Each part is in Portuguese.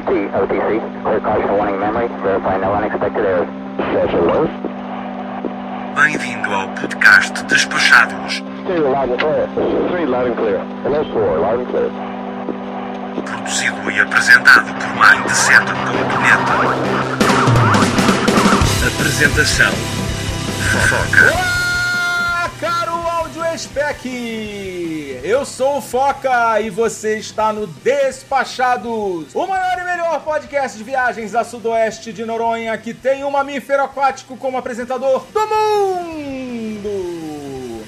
OT, OTC, clear caution warning memory, verify no unexpected errors. It was. Bem-vindo ao podcast Despachados, Two, loud and clear. Three, loud and clear. Hello, four, loud and clear. produzido e apresentado por Mindset.net. Apresentação Fofoca. Spec! Eu sou o Foca e você está no Despachados, o maior e melhor podcast de viagens a sudoeste de Noronha que tem um mamífero aquático como apresentador do mundo!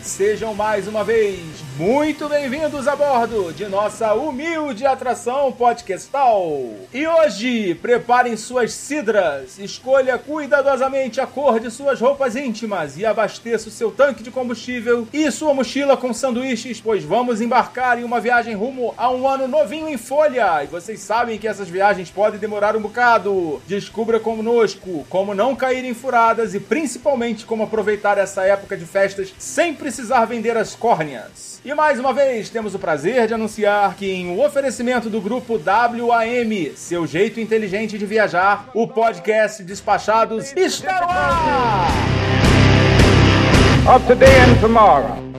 Sejam mais uma vez muito bem-vindos a bordo de nossa humilde atração podcastal. E hoje, preparem suas cidras, escolha cuidadosamente a cor de suas roupas íntimas e abasteça o seu tanque de combustível e sua mochila com sanduíches, pois vamos embarcar em uma viagem rumo a um ano novinho em folha. E vocês sabem que essas viagens podem demorar um bocado. Descubra conosco como não cair em furadas e principalmente como aproveitar essa época de festas sem precisar vender as córneas. E mais uma vez, temos o prazer de anunciar que, em um oferecimento do grupo WAM, seu jeito inteligente de viajar, o podcast Despachados está no ar! of today and tomorrow.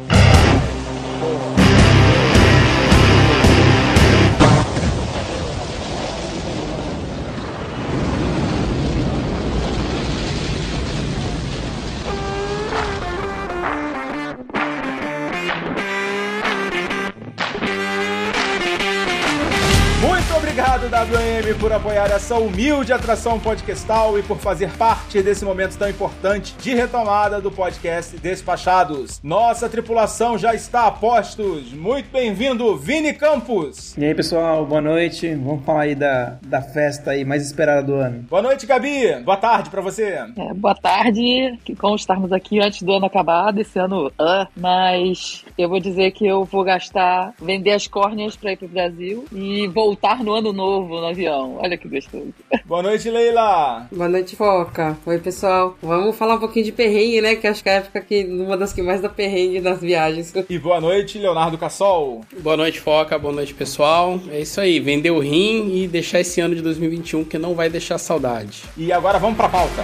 WM, por apoiar essa humilde atração podcastal e por fazer parte desse momento tão importante de retomada do podcast Despachados. Nossa tripulação já está a postos. Muito bem-vindo, Vini Campos. E aí, pessoal, boa noite. Vamos falar aí da, da festa aí mais esperada do ano. Boa noite, Gabi. Boa tarde pra você. É, boa tarde, que como estarmos aqui antes do ano acabar, desse ano, ah, mas eu vou dizer que eu vou gastar, vender as córneas para ir pro Brasil e voltar no ano novo no avião. Olha que gostoso. Boa noite, Leila. Boa noite, Foca. Oi, pessoal. Vamos falar um pouquinho de perrengue, né? Que acho que é a época que uma das que mais dá perrengue nas viagens. E boa noite, Leonardo Cassol. Boa noite, Foca. Boa noite, pessoal. É isso aí. Vender o rim e deixar esse ano de 2021 que não vai deixar saudade. E agora vamos pra pauta.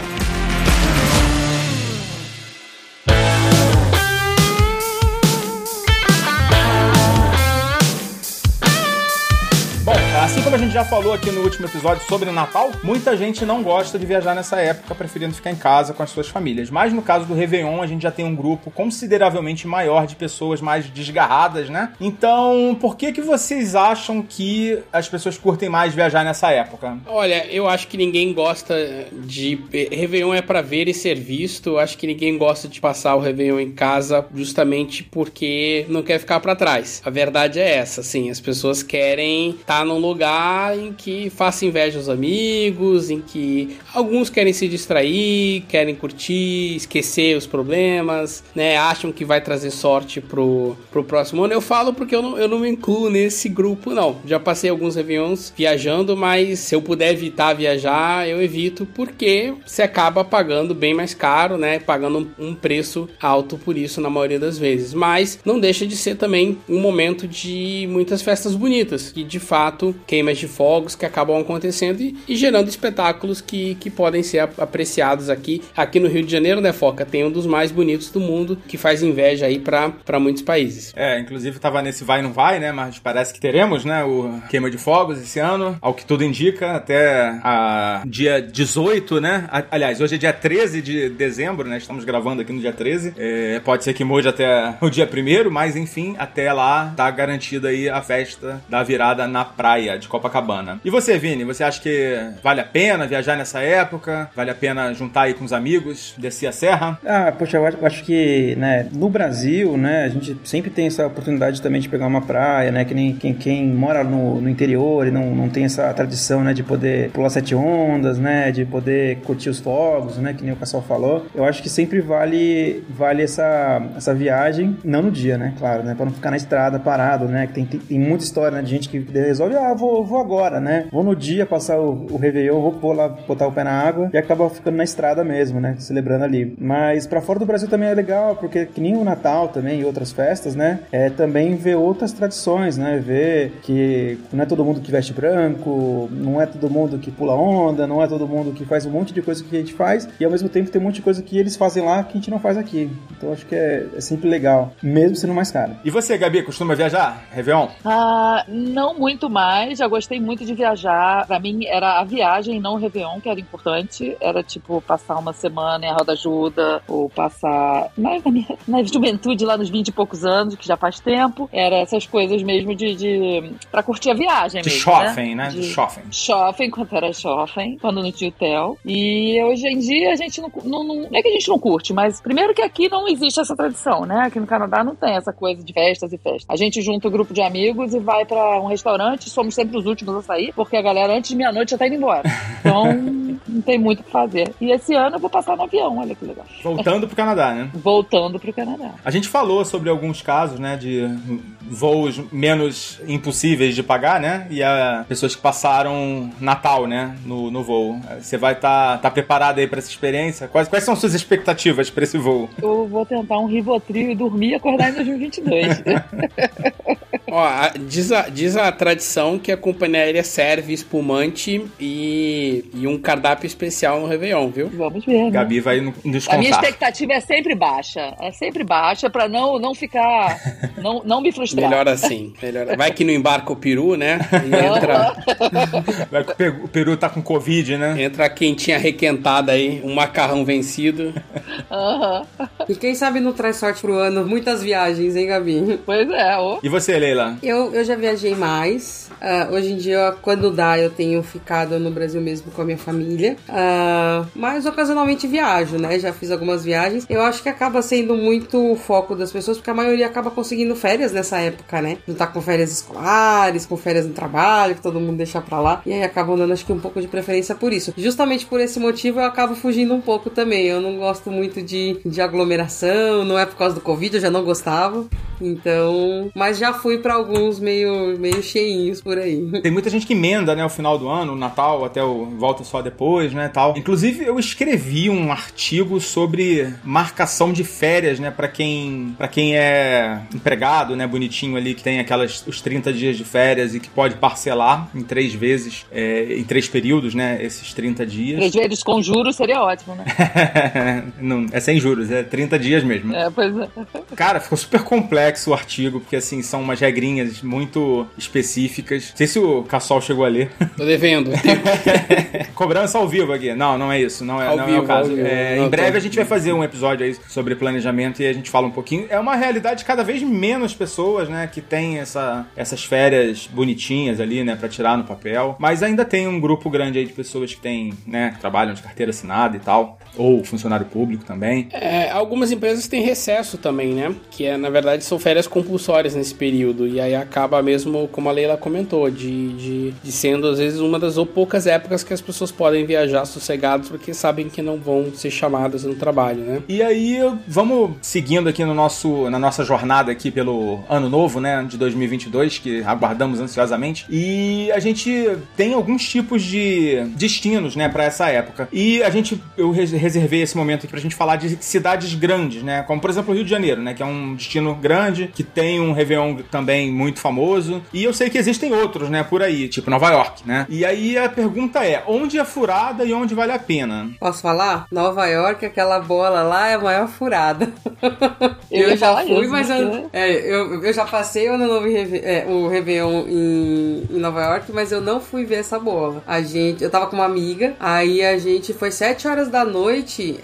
Como a gente já falou aqui no último episódio sobre Natal, muita gente não gosta de viajar nessa época, preferindo ficar em casa com as suas famílias. Mas no caso do Réveillon, a gente já tem um grupo consideravelmente maior de pessoas mais desgarradas, né? Então, por que que vocês acham que as pessoas curtem mais viajar nessa época? Olha, eu acho que ninguém gosta de. Réveillon é pra ver e ser visto. Eu acho que ninguém gosta de passar o Réveillon em casa justamente porque não quer ficar pra trás. A verdade é essa, assim. As pessoas querem estar num lugar em que faça inveja aos amigos, em que alguns querem se distrair, querem curtir, esquecer os problemas, né? Acham que vai trazer sorte pro, pro próximo ano. Eu falo porque eu não, eu não me incluo nesse grupo, não. Já passei alguns Réveillons viajando, mas se eu puder evitar viajar, eu evito porque você acaba pagando bem mais caro, né? Pagando um preço alto por isso na maioria das vezes. Mas não deixa de ser também um momento de muitas festas bonitas, que de fato de fogos que acabam acontecendo e, e gerando espetáculos que, que podem ser ap- apreciados aqui. Aqui no Rio de Janeiro, né, Foca? Tem um dos mais bonitos do mundo que faz inveja aí para muitos países. É, inclusive tava nesse vai não vai, né? Mas parece que teremos, né? O queima de fogos esse ano, ao que tudo indica, até a dia 18, né? Aliás, hoje é dia 13 de dezembro, né? Estamos gravando aqui no dia 13. É, pode ser que mude até o dia 1 mas enfim, até lá tá garantida aí a festa da virada na praia de Copacabana. E você, Vini, você acha que vale a pena viajar nessa época? Vale a pena juntar aí com os amigos, descer a serra? Ah, poxa, eu acho, eu acho que, né, no Brasil, né, a gente sempre tem essa oportunidade também de pegar uma praia, né, que nem quem, quem mora no, no interior e não, não tem essa tradição, né, de poder pular sete ondas, né, de poder curtir os fogos, né, que nem o pessoal falou. Eu acho que sempre vale, vale essa, essa viagem, não no dia, né, claro, né, pra não ficar na estrada parado, né, que tem, tem, tem muita história, né, de gente que resolve, ah, vou, vou agora, né? Vou no dia passar o, o Réveillon, vou pôr lá, botar o pé na água e acaba ficando na estrada mesmo, né? Celebrando ali. Mas pra fora do Brasil também é legal, porque que nem o Natal também e outras festas, né? É também ver outras tradições, né? Ver que não é todo mundo que veste branco, não é todo mundo que pula onda, não é todo mundo que faz um monte de coisa que a gente faz e ao mesmo tempo tem um monte de coisa que eles fazem lá que a gente não faz aqui. Então acho que é, é sempre legal, mesmo sendo mais caro. E você, Gabi, costuma viajar? Réveillon? Ah, não muito mais. Já gostei muito de viajar. Pra mim era a viagem, não o Réveillon, que era importante. Era tipo passar uma semana em Roda Ajuda, ou passar na, minha, na juventude, lá nos 20 e poucos anos, que já faz tempo. Era essas coisas mesmo de. de pra curtir a viagem De mesmo. shopping, né? De De shopping. shopping, quando era shopping, quando não tinha hotel. E hoje em dia a gente não, não, não. Não é que a gente não curte, mas primeiro que aqui não existe essa tradição, né? Aqui no Canadá não tem essa coisa de festas e festas. A gente junta um grupo de amigos e vai pra um restaurante, somos sempre os últimos a sair, porque a galera antes de meia-noite já tá indo embora. Então não tem muito o que fazer. E esse ano eu vou passar no avião, olha que legal. Voltando pro Canadá, né? Voltando pro Canadá. A gente falou sobre alguns casos, né, de voos menos impossíveis de pagar, né? E a pessoas que passaram Natal, né, no, no voo. Você vai estar tá, tá preparado aí para essa experiência? Quais, quais são suas expectativas para esse voo? Eu vou tentar um Rivotril e dormir e acordar em 2022. Ó, diz, a, diz a tradição que a companhia aérea serve espumante e, e um cardápio especial no Réveillon, viu? Vamos ver, né? Gabi vai no- nos A minha contar. expectativa é sempre baixa. É sempre baixa pra não, não ficar. Não, não me frustrar. Melhor assim. Melhor. Vai que não embarca o peru, né? E entra, Vai que o Peru- tá com Covid, né? entra a quentinha requentada aí, um macarrão vencido. Aham. E quem sabe não traz sorte pro ano. Muitas viagens, hein, Gabi? Pois é, ô. E você, Leila? Eu, eu já viajei mais. Ah, hoje em dia, quando dá, eu tenho ficado no Brasil mesmo com a minha família. Ah, mas ocasionalmente viajo, né? Já fiz algumas viagens. Eu acho que acaba sendo muito o foco das pessoas, porque a maioria acaba conseguindo férias nessa época, né? Não tá com férias escolares, com férias no trabalho, que todo mundo deixa pra lá. E aí acabam dando, acho que, um pouco de preferência por isso. Justamente por esse motivo, eu acabo fugindo um pouco também. Eu não gosto muito de, de aglomeração, não é por causa do Covid, eu já não gostava. Então, mas já fui pra alguns meio, meio cheinhos por aí. Tem muita gente que emenda, né, o final do ano, o Natal, até o volta só depois, né, tal. Inclusive, eu escrevi um artigo sobre marcação de férias, né, para quem para quem é empregado, né, bonitinho ali, que tem aquelas os 30 dias de férias e que pode parcelar em três vezes, é, em três períodos, né, esses 30 dias. Três vezes com juros seria ótimo, né? Não, é sem juros, é 30 dias mesmo. É, pois é. Cara, ficou super complexo o artigo, porque assim, são umas regrinhas muito específicas. Não sei se o Cassol chegou a ler. Tô devendo. Cobrança ao vivo aqui. Não, não é isso. Não é, Ao não é vivo, o caso. ao vivo. É, Não, em breve tô- a gente vai fazer um episódio aí sobre planejamento e a gente fala um pouquinho. É uma realidade cada vez menos pessoas, né, que tem essa, essas férias bonitinhas ali, né, pra tirar no papel. Mas ainda tem um grupo grande aí de pessoas que tem, né, que trabalham de carteira assinada e tal. Ou funcionário público também. É, algumas empresas têm recesso também, né? Que é, na verdade, são férias compulsórias nesse período. E aí acaba mesmo, como a Leila comentou, de, de, de sendo às vezes uma das ou poucas épocas que as pessoas podem viajar sossegados porque sabem que não vão ser chamadas no trabalho, né? E aí, vamos seguindo aqui no nosso, na nossa jornada aqui pelo ano novo, né, de 2022, que aguardamos ansiosamente. E a gente tem alguns tipos de destinos, né, para essa época. E a gente, eu reservei esse momento aqui pra gente falar de cidades grandes, né, como por exemplo o Rio de Janeiro, né, que é um destino grande, que tem um Réveillon também muito famoso. E eu sei que existem outros, né, por aí, tipo Nova York, né. E aí a pergunta é, onde é furada e onde vale a pena? Posso falar? Nova York, aquela bola lá é a maior furada. Eu Eu, já fui, isso, mas né? eu, é, eu, eu já passei o ano novo em Reve- é, o Réveillon em, em Nova York, mas eu não fui ver essa bola. A gente, eu tava com uma amiga, aí a gente foi 7 horas da noite,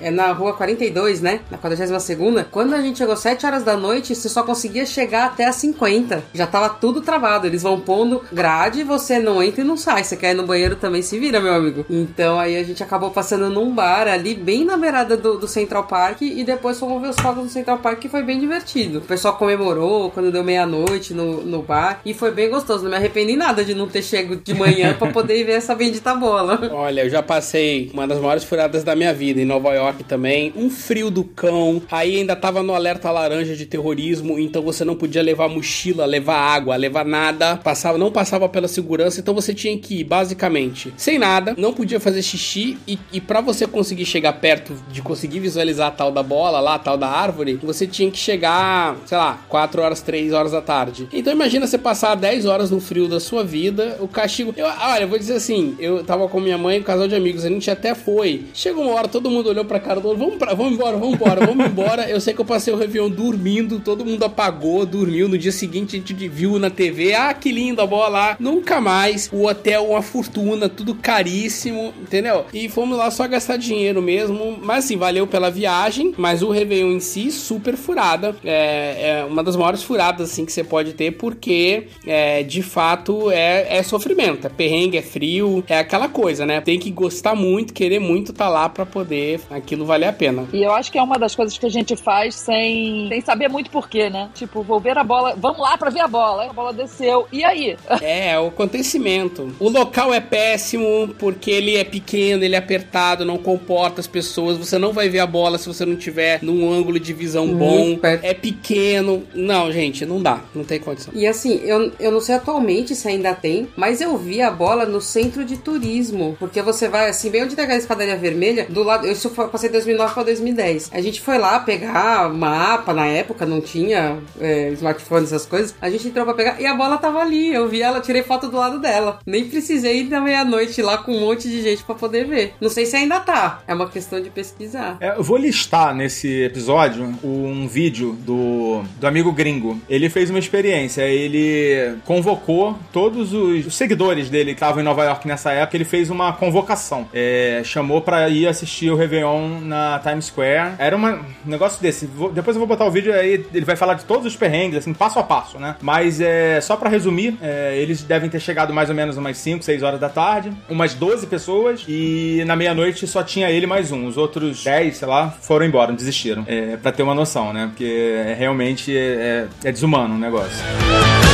é na rua 42, né? Na 42 segunda. Quando a gente chegou 7 horas da noite, você só conseguia chegar até as 50. Já tava tudo travado. Eles vão pondo grade, você não entra e não sai. Você quer ir no banheiro também se vira, meu amigo. Então aí a gente acabou passando num bar ali, bem na beirada do, do Central Park, e depois fomos ver os fogos no Central Park, que foi bem divertido. O pessoal comemorou quando deu meia-noite no, no bar, e foi bem gostoso. Não me arrependi nada de não ter chego de manhã pra poder ver essa bendita bola. Olha, eu já passei uma das maiores furadas da minha vida. Em Nova York também. Um frio do cão. Aí ainda tava no alerta laranja de terrorismo, então você não podia levar mochila, levar água, levar nada. Passava, não passava pela segurança, então você tinha que ir basicamente sem nada, não podia fazer xixi e, e para você conseguir chegar perto de conseguir visualizar a tal da bola lá, a tal da árvore, você tinha que chegar, sei lá, 4 horas, 3 horas da tarde. Então imagina você passar 10 horas no frio da sua vida, o castigo. Eu, olha, eu vou dizer assim, eu tava com minha mãe, um casal de amigos, a gente até foi. Chegou uma hora, todo mundo olhou pra cara do outro, vamos, pra, vamos embora, vamos embora, vamos embora. Eu sei que eu passei o Réveillon dormindo, todo mundo apagou, dormiu. No dia seguinte a gente viu na TV, ah, que lindo a bola lá. Nunca mais. O hotel, uma fortuna, tudo caríssimo, entendeu? E fomos lá só gastar dinheiro mesmo. Mas assim, valeu pela viagem, mas o Réveillon em si, super furada. É, é uma das maiores furadas assim que você pode ter, porque é, de fato é, é sofrimento. É perrengue, é frio, é aquela coisa, né? Tem que gostar muito, querer muito estar tá lá para poder aquilo valer a pena. E eu acho que é uma das coisas que a gente faz sem, sem saber muito porquê, né? Tipo, vou ver a bola, vamos lá para ver a bola. A bola desceu. E aí? É, o acontecimento. O local é péssimo porque ele é pequeno, ele é apertado, não comporta as pessoas. Você não vai ver a bola se você não tiver num ângulo de visão bom. É pequeno. Não, gente, não dá. Não tem condição. E assim, eu, eu não sei atualmente se ainda tem, mas eu vi a bola no centro de turismo. Porque você vai, assim, bem onde tem a escadaria vermelha, do lado. Eu passei 2009 para 2010. A gente foi lá pegar mapa, na época não tinha é, smartphone, essas coisas. A gente entrou pra pegar e a bola tava ali. Eu vi ela, tirei foto do lado dela. Nem precisei ir da meia-noite lá com um monte de gente para poder ver. Não sei se ainda tá. É uma questão de pesquisar. É, eu vou listar nesse episódio um vídeo do, do amigo gringo. Ele fez uma experiência. Ele convocou todos os, os seguidores dele que estavam em Nova York nessa época. Ele fez uma convocação. É, chamou para ir assistir o Réveillon na Times Square. Era uma, um negócio desse. Vou, depois eu vou botar o vídeo aí. Ele vai falar de todos os perrengues, assim, passo a passo, né? Mas é, só para resumir, é, eles devem ter chegado mais ou menos umas 5, 6 horas da tarde. Umas 12 pessoas. E na meia-noite só tinha ele mais um. Os outros 10, sei lá, foram embora, desistiram. É, pra ter uma noção, né? Porque é, realmente é, é desumano o negócio. temos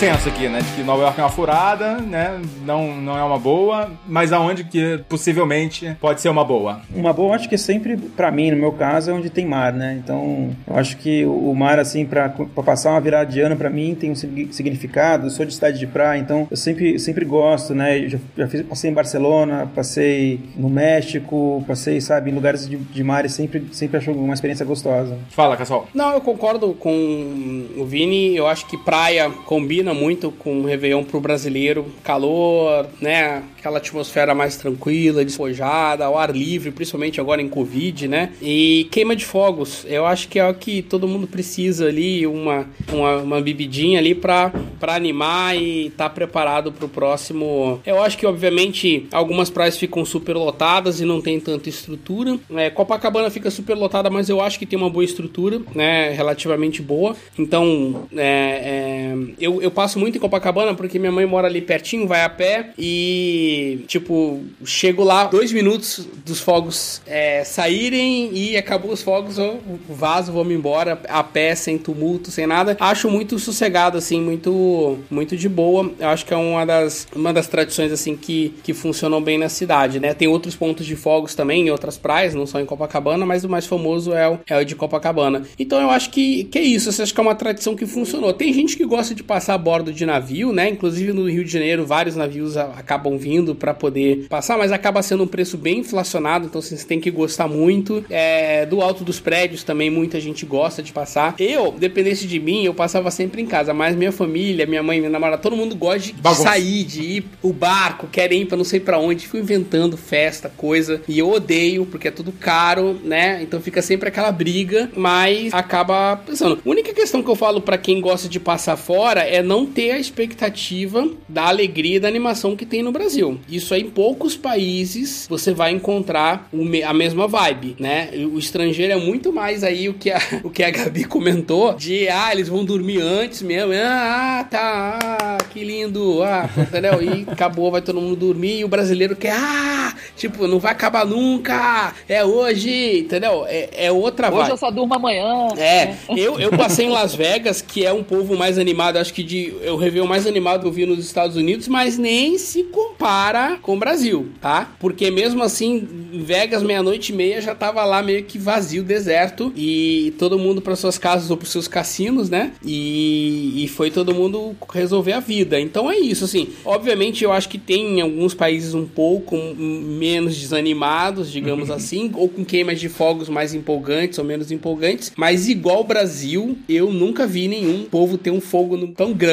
consenso aqui, né? De que Nova York é uma furada, né? Não, não é uma boa, mas aonde que possivelmente pode ser uma boa? Uma boa, acho que é sempre, para mim, no meu caso, é onde tem mar, né? Então, eu acho que o mar, assim, pra, pra passar uma virada de ano, para mim, tem um significado. Eu sou de cidade de praia, então eu sempre, sempre gosto, né? Eu já, já fiz, passei em Barcelona, passei no México, passei, sabe, em lugares de, de mar e sempre, sempre acho uma experiência gostosa. Fala, Cassol. Não, eu concordo com o Vini. Eu acho que praia combina muito com o Réveillon pro brasileiro. Calor, né? Aquela atmosfera mais tranquila, despojada, ao ar livre, principalmente agora em Covid, né? E queima de fogos. Eu acho que é o que todo mundo precisa ali, uma, uma, uma bebidinha ali pra animar e estar tá preparado pro próximo. Eu acho que, obviamente, algumas praias ficam super lotadas e não tem tanta estrutura. É, Copacabana fica super lotada, mas eu acho que tem uma boa estrutura, né? Relativamente boa. Então, é, é, eu, eu passo muito em Copacabana porque minha mãe mora ali pertinho, vai a pé e, tipo, chego lá dois minutos dos fogos é, saírem e acabou os fogos, eu vazo, vou me embora a pé, sem tumulto, sem nada. Acho muito sossegado, assim, muito, muito de boa. Eu acho que é uma das, uma das tradições, assim, que, que funcionam bem na cidade, né? Tem outros pontos de fogos também em outras praias, não só em Copacabana, mas o mais famoso é o, é o de Copacabana. Então eu acho que, que é isso, eu acho que é uma tradição que funcionou. Tem gente que gosta de passar a bordo de navio, né? Inclusive no Rio de Janeiro, vários navios acabam vindo para poder passar, mas acaba sendo um preço bem inflacionado, então você tem que gostar muito. É, do alto dos prédios também muita gente gosta de passar. Eu, dependesse de mim, eu passava sempre em casa, mas minha família, minha mãe, minha namorada, todo mundo gosta de, de sair, de ir o barco, querem ir pra não sei para onde, fico inventando festa, coisa, e eu odeio porque é tudo caro, né? Então fica sempre aquela briga, mas acaba pensando. A única questão que eu falo para quem gosta de passar fora é não ter a expectativa da alegria e da animação que tem no Brasil. Isso aí, em poucos países você vai encontrar a mesma vibe, né? O estrangeiro é muito mais aí o que a, o que a Gabi comentou de, ah, eles vão dormir antes mesmo. Ah, tá, ah, que lindo, ah, entendeu? E acabou, vai todo mundo dormir e o brasileiro quer, ah, tipo, não vai acabar nunca, é hoje, entendeu? É, é outra Hoje vibe. eu só durmo amanhã. É, eu, eu passei em Las Vegas, que é um povo mais animado, acho que de eu Réveillon mais animado que eu vi nos Estados Unidos, mas nem se compara com o Brasil, tá? Porque mesmo assim, em Vegas, meia-noite e meia, já tava lá meio que vazio, deserto, e todo mundo para suas casas ou pros seus cassinos, né? E, e foi todo mundo resolver a vida. Então é isso, assim. Obviamente, eu acho que tem em alguns países um pouco menos desanimados, digamos assim, ou com queimas de fogos mais empolgantes ou menos empolgantes, mas igual o Brasil, eu nunca vi nenhum povo ter um fogo tão grande,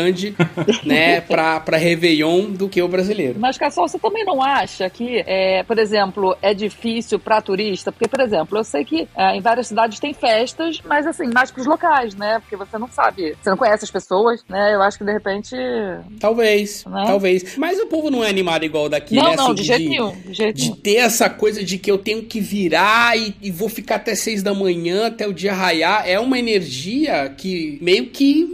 né, pra, pra Réveillon do que o brasileiro. Mas, Cassol, você também não acha que, é, por exemplo, é difícil para turista? Porque, por exemplo, eu sei que é, em várias cidades tem festas, mas assim, mais pros locais, né? Porque você não sabe, você não conhece as pessoas, né? Eu acho que de repente. Talvez, Né? talvez. Mas o povo não é animado igual daqui, não, né? não, assim, de jeito nenhum. De jeito de ter essa coisa de que eu tenho que virar e, e vou ficar até seis da manhã, até o dia raiar, é uma energia que meio que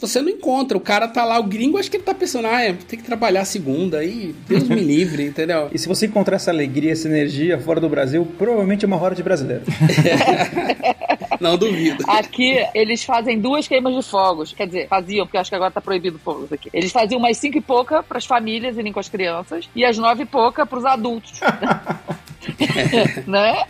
você não encontra. O cara tá lá, o gringo, acho que ele tá pensando, ah, é, tem que trabalhar segunda, aí Deus me livre, entendeu? E se você encontrar essa alegria, essa energia fora do Brasil, provavelmente é uma roda de brasileiro. Não duvido. Aqui eles fazem duas queimas de fogos. Quer dizer, faziam, porque acho que agora tá proibido fogos aqui. Eles faziam umas cinco e pouca pras famílias irem com as crianças e as nove e pouca pros adultos. né?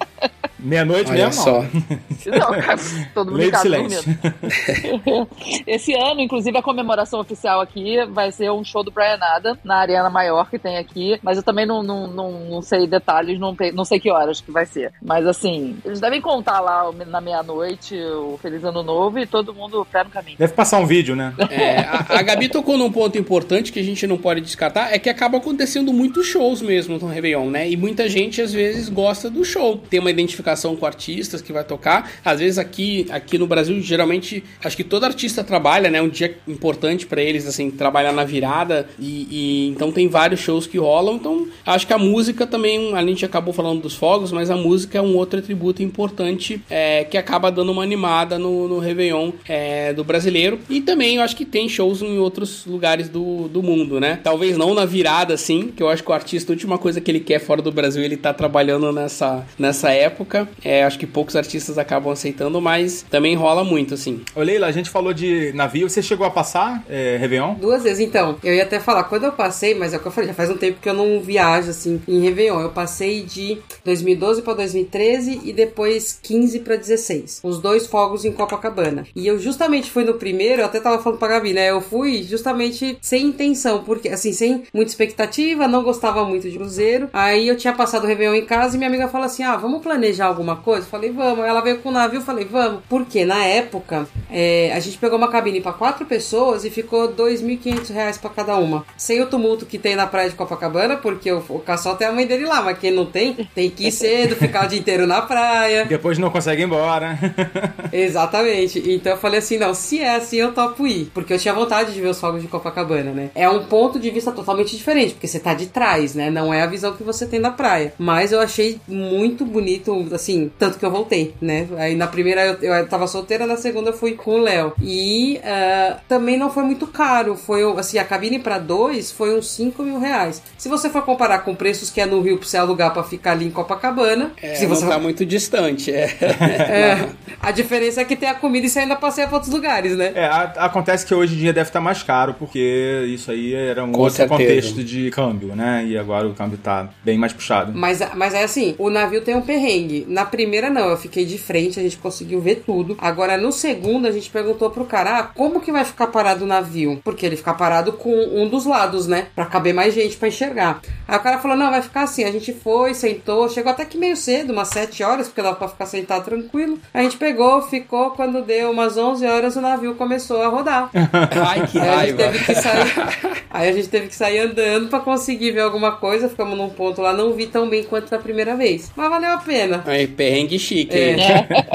Meia-noite Olha mesmo, só. não. Não, cara, todo mundo Lei em de silêncio. dormindo. Esse ano, inclusive, a comemoração oficial aqui vai ser um show do Brian Adams na Arena Maior que tem aqui. Mas eu também não, não, não, não sei detalhes, não, não sei que horas que vai ser. Mas assim, eles devem contar lá na meia-noite o Feliz Ano Novo e todo mundo pé no caminho. Deve passar um vídeo, né? É, a, a Gabi tocou num ponto importante que a gente não pode descartar, é que acaba acontecendo muitos shows mesmo no Réveillon, né? E muita gente às vezes gosta do show. Tem uma identificação com artistas que vai tocar. Às vezes aqui, aqui no Brasil, geralmente, acho que todo artista trabalha, né? Um dia importante pra eles, assim, trabalhar na virada. E, e- então tem vários shows que rolam. Então acho que a música também, a gente acabou falando dos fogos, mas a música é um outro atributo importante é, que acaba dando uma animada no, no Réveillon é, do brasileiro. E também eu acho que tem shows em outros lugares do, do mundo, né? Talvez não na virada, assim, que eu acho que o artista, a última coisa que ele quer fora do Brasil, ele tá trabalhando nessa, nessa época. É, acho que poucos artistas acabam aceitando, mas também rola muito, assim. Ô, Leila, a gente falou de navio. Você chegou a passar é, Réveillon? Duas vezes, então. Eu ia até falar, quando eu passei, mas é o que eu falei, já faz um tempo que eu não viajo, assim, em Réveillon. Eu passei de 2012 pra 2013 e depois 15 pra 16. Os dois fogos em Copacabana. E eu justamente fui no primeiro, eu até tava falando pra Gabi, né? Eu fui justamente sem intenção, porque, assim, sem muita expectativa, não gostava muito de cruzeiro. Aí eu tinha passado o Réveillon em casa e minha amiga falou assim: ah, vamos planejar alguma coisa? Falei, vamos. Ela veio com o navio, falei, vamos. Porque na época, é, a gente pegou uma cabine pra quatro pessoas e ficou 2.500 reais pra cada uma. Sem o tumulto que tem na praia de Copacabana, porque o, o Cassol tem a mãe dele lá, mas quem não tem, tem que ir cedo, ficar o dia inteiro na praia. Depois não consegue ir embora. Exatamente. Então eu falei assim, não, se é assim eu topo ir. Porque eu tinha vontade de ver os fogos de Copacabana, né? É um ponto de vista totalmente diferente, porque você tá de trás, né? Não é a visão que você tem da praia. Mas eu achei muito bonito, assim, tanto que eu voltei, né? Aí na primeira eu, eu tava solteira, na segunda eu fui com o Léo. E ah, também não foi muito caro. Foi, assim, a cabine pra dois foi uns 5 mil reais. Se você for comparar com preços que é no Rio pra você alugar pra ficar ali em Copacabana, É, se não você tá muito distante, é. é, a diferença é que tem a comida e você ainda passeia pra outros lugares, né? É, a- acontece que hoje em dia deve estar mais caro, porque isso aí era um Com outro certeza. contexto de câmbio, né? E agora o câmbio tá bem mais puxado. Mas, mas é assim, o navio tem um perrengue. Na primeira, não, eu fiquei de frente, a gente conseguiu ver tudo. Agora, no segundo, a gente perguntou pro cara, ah, como que vai ficar parado o navio? Porque ele fica parado com um dos lados, né? Pra caber mais gente pra enxergar. Aí o cara falou, não, vai ficar assim. A gente foi, sentou, chegou até que meio cedo, umas 7 horas, porque dava pra ficar sentado tranquilo. A gente pegou, ficou, quando deu umas 11 horas, o navio começou a rodar. Ai, que Aí a gente teve que sair. Aí a gente teve que sair andando pra conseguir ver alguma coisa. Ficamos num ponto lá, não vi tão bem quanto da primeira vez. Mas valeu a pena. Ainda Mas perrengue chique, É. hein?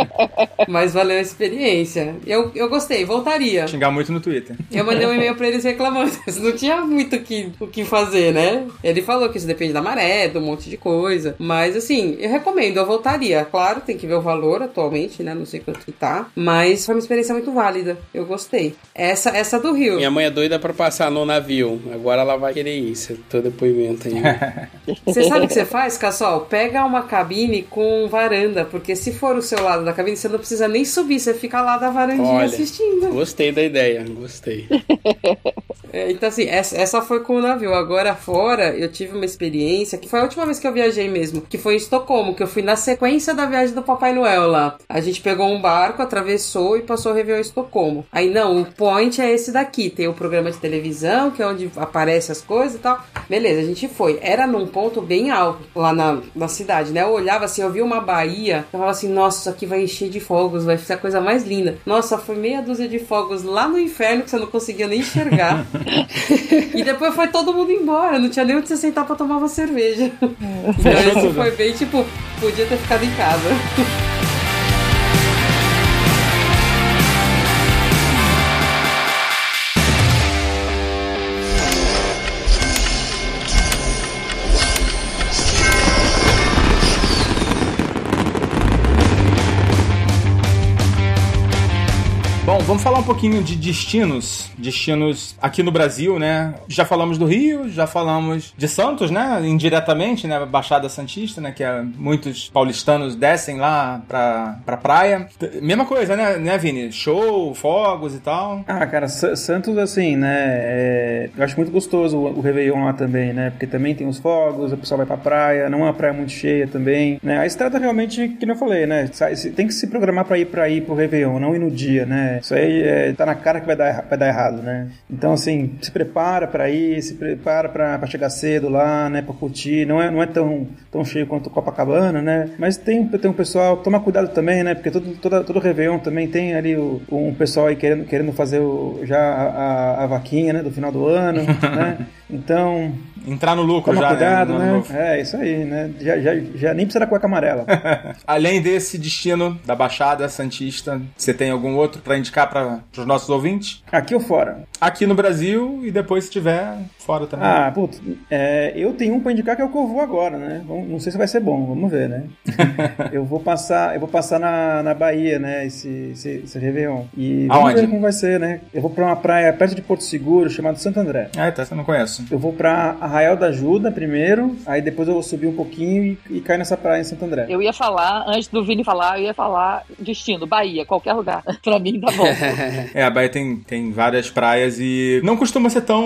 Mas valeu a experiência. Eu, eu gostei, voltaria. Xingar muito no Twitter. Eu mandei um e-mail pra eles reclamando. Não tinha muito o que, o que fazer, né? Ele falou que isso depende da maré, de um monte de coisa. Mas assim, eu recomendo, eu voltaria. Claro, tem que ver o valor atualmente, né? Não sei quanto que tá. Mas foi uma experiência muito válida. Eu gostei. Essa, essa do Rio. Minha mãe é doida pra passar no navio. Agora ela vai querer isso. Tô depoimento aí. Você sabe o que você faz, Cassol? Pega uma cabine com varanda, porque se for o seu lado da cabine, você não precisa nem subir, você fica lá da varandinha Olha. assistindo. Gostei da ideia, gostei. É, então, assim, essa, essa foi com o navio. Agora, fora, eu tive uma experiência que foi a última vez que eu viajei mesmo, que foi em Estocolmo, que eu fui na sequência da viagem do Papai Noel lá. A gente pegou um barco, atravessou e passou o Réveillon em Estocolmo. Aí, não, o point é esse daqui. Tem o programa de televisão, que é onde aparece as coisas e tal. Beleza, a gente foi. Era num ponto bem alto lá na, na cidade, né? Eu olhava assim, eu vi uma baía, eu falava assim, nossa, isso aqui vai encher de fogos, vai ser a coisa mais linda. Nossa, foi meia dúzia de fogos lá no inferno que você não conseguia nem enxergar. e depois foi todo mundo embora, não tinha nem onde você sentar pra tomar uma cerveja. então isso foi bem tipo, podia ter ficado em casa. Vamos falar um pouquinho de destinos. Destinos aqui no Brasil, né? Já falamos do Rio, já falamos de Santos, né? Indiretamente, né? Baixada Santista, né? Que é, muitos paulistanos descem lá pra, pra praia. Mesma coisa, né, né, Vini? Show, fogos e tal. Ah, cara, Sa- Santos, assim, né? é, eu acho muito gostoso o, o Réveillon lá também, né? Porque também tem os fogos, o pessoal vai pra praia, não é uma praia muito cheia também, né? A estrada realmente, que eu falei, né? Tem que se programar pra ir pra ir pro Réveillon, não ir no dia, né? Isso aí é, tá na cara que vai dar, vai dar errado, né? Então, assim, se prepara pra ir, se prepara pra chegar cedo lá, né? Pra curtir. Não é, não é tão, tão cheio quanto Copacabana, né? Mas tem, tem um pessoal, toma cuidado também, né? Porque todo, todo Réveillon também tem ali o, um pessoal aí querendo, querendo fazer o, já a, a, a vaquinha, né? Do final do ano, né? Então, Entrar no lucro já, cuidado, né? ano né? novo. É, isso aí, né? Já, já, já nem precisa da cueca amarela. Além desse destino da Baixada Santista, você tem algum outro pra indicar para os nossos ouvintes? Aqui ou fora? Aqui no Brasil e depois, se tiver, fora também. Ah, putz, é, eu tenho um pra indicar que é o que eu vou agora, né? Não sei se vai ser bom, vamos ver, né? eu vou passar, eu vou passar na, na Bahia, né? Esse, esse, esse Réveillon. E vamos Aonde? ver como vai ser, né? Eu vou pra uma praia perto de Porto Seguro, chamada Santo André. Ah, tá, você não conhece. Eu vou pra Arraial da Ajuda primeiro, aí depois eu vou subir um pouquinho e, e cair nessa praia em Santo André. Eu ia falar, antes do Vini falar, eu ia falar destino, Bahia, qualquer lugar. pra mim tá bom. É, a Bahia tem, tem várias praias e não costuma ser tão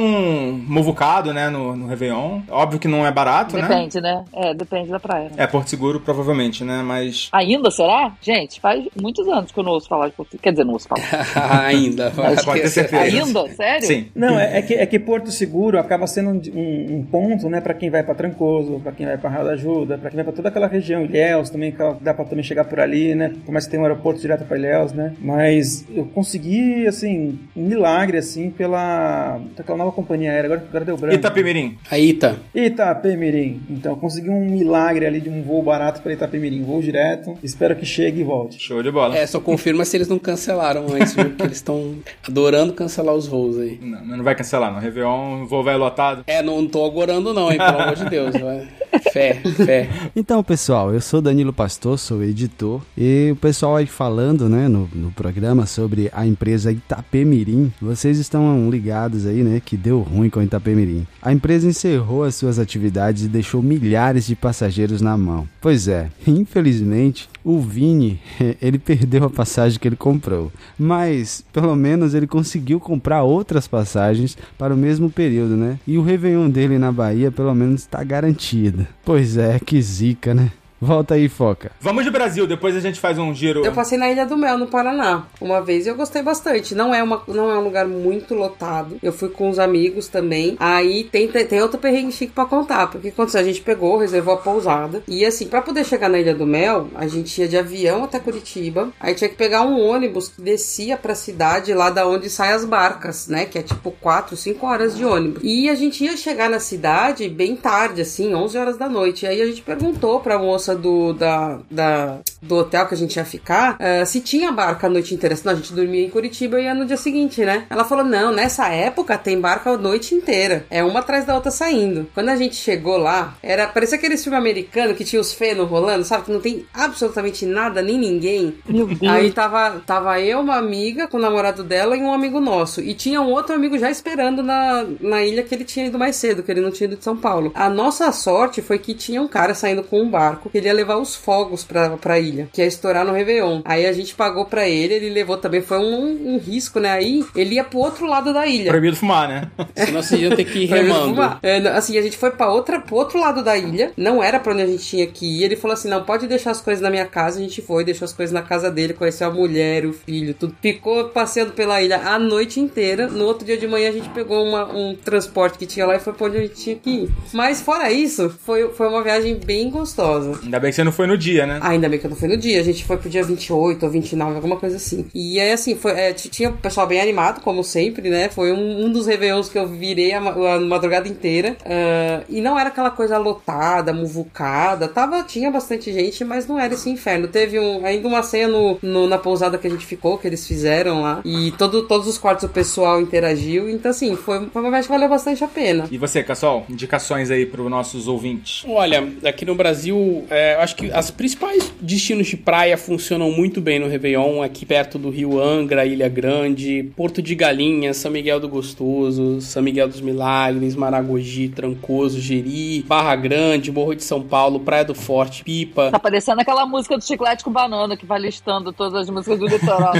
muvucado, né, no, no Réveillon. Óbvio que não é barato, né? Depende, né? É, depende da praia. né? É, Porto Seguro provavelmente, né, mas... Ainda, será? Gente, faz muitos anos que eu não ouço falar de Portugal. Quer dizer, não ouço falar. Ainda. vai Pode ter certeza. Ainda? Sério? Sim. Não, é, é que, é que Porto Seguro acaba sendo um, um- um ponto, né, para quem vai para Trancoso, para quem vai para Arraial da Ajuda, para quem vai para toda aquela região, Ilhéus também, que dá para também chegar por ali, né, começa a ter um aeroporto direto para Ilhéus, né, mas eu consegui, assim, um milagre, assim, pela aquela nova companhia aérea, agora, agora deu branco. Itapemirim. A Ita. Itapemirim. Então, consegui um milagre ali de um voo barato para Itapemirim, voo direto, espero que chegue e volte. Show de bola. É, só confirma se eles não cancelaram antes, viu? Porque eles estão adorando cancelar os voos aí. Não, mas não vai cancelar, não. Réveillon, voo vai lotado. É, não tô agorando não, hein? Pelo amor de Deus. Vai. Fé, fé. Então, pessoal, eu sou Danilo Pastor, sou editor, e o pessoal aí falando, né, no, no programa sobre a empresa Itapemirim, vocês estão ligados aí, né, que deu ruim com a Itapemirim. A empresa encerrou as suas atividades e deixou milhares de passageiros na mão. Pois é, infelizmente, o Vini, ele perdeu a passagem que ele comprou, mas pelo menos ele conseguiu comprar outras passagens para o mesmo período, né? E o Réveillon dele na Bahia pelo menos está garantido. Pois é, que zica, né? Volta aí, Foca. Vamos de Brasil, depois a gente faz um giro. Eu passei na Ilha do Mel, no Paraná, uma vez e eu gostei bastante. Não é, uma, não é um lugar muito lotado. Eu fui com os amigos também. Aí tem, tem, outro perrengue chique pra contar. Porque quando a gente pegou, reservou a pousada. E assim, pra poder chegar na Ilha do Mel, a gente ia de avião até Curitiba. Aí tinha que pegar um ônibus que descia pra cidade lá da onde saem as barcas, né? Que é tipo 4, 5 horas de ônibus. E a gente ia chegar na cidade bem tarde, assim, 11 horas da noite. E aí a gente perguntou pra moça casa do, da, da, do hotel que a gente ia ficar, uh, se tinha barco a noite inteira. Senão a gente dormia em Curitiba e ia no dia seguinte, né? Ela falou: não, nessa época tem barco a noite inteira. É uma atrás da outra saindo. Quando a gente chegou lá, era parecia aquele filme americano que tinha os fenos rolando, sabe? Que não tem absolutamente nada, nem ninguém. Meu Deus. Aí tava, tava eu, uma amiga, com o namorado dela e um amigo nosso. E tinha um outro amigo já esperando na, na ilha que ele tinha ido mais cedo, que ele não tinha ido de São Paulo. A nossa sorte foi que tinha um cara saindo com um barco que ele ia levar os fogos pra, pra ilha, que ia estourar no Réveillon. Aí a gente pagou pra ele, ele levou também, foi um, um risco, né? Aí ele ia pro outro lado da ilha. Proibido fumar, né? Senão vocês iam ter que ir remando. É, assim, a gente foi pra outra, pro outro lado da ilha, não era pra onde a gente tinha que ir. Ele falou assim: não, pode deixar as coisas na minha casa. A gente foi, deixou as coisas na casa dele, conheceu a mulher, o filho, tudo. Ficou passeando pela ilha a noite inteira. No outro dia de manhã a gente pegou uma- um transporte que tinha lá e foi pra onde a gente tinha que ir. Mas fora isso, foi, foi uma viagem bem gostosa. Ainda bem que você não foi no dia, né? Ah, ainda bem que eu não fui no dia. A gente foi pro dia 28 ou 29, alguma coisa assim. E aí, assim, foi, é, tinha o pessoal bem animado, como sempre, né? Foi um, um dos Réveillons que eu virei a, a madrugada inteira. Ah, e não era aquela coisa lotada, muvucada. Tava, tinha bastante gente, mas não era esse inferno. Teve um, ainda uma ceia no, no- na pousada que a gente ficou, que eles fizeram lá. E todo, todos os quartos o pessoal interagiu. Então, assim, foi, foi uma viagem que valeu bastante a pena. E você, Cassol? Indicações aí pros nossos ouvintes. Olha, aqui no Brasil, é, acho que as principais destinos de praia funcionam muito bem no Réveillon, aqui perto do Rio Angra, Ilha Grande, Porto de Galinhas, São Miguel do Gostoso, São Miguel dos Milagres, Maragogi, Trancoso, Jeri, Barra Grande, Morro de São Paulo, Praia do Forte, Pipa. Tá parecendo aquela música do Chiclete com Banana que vai listando todas as músicas do litoral.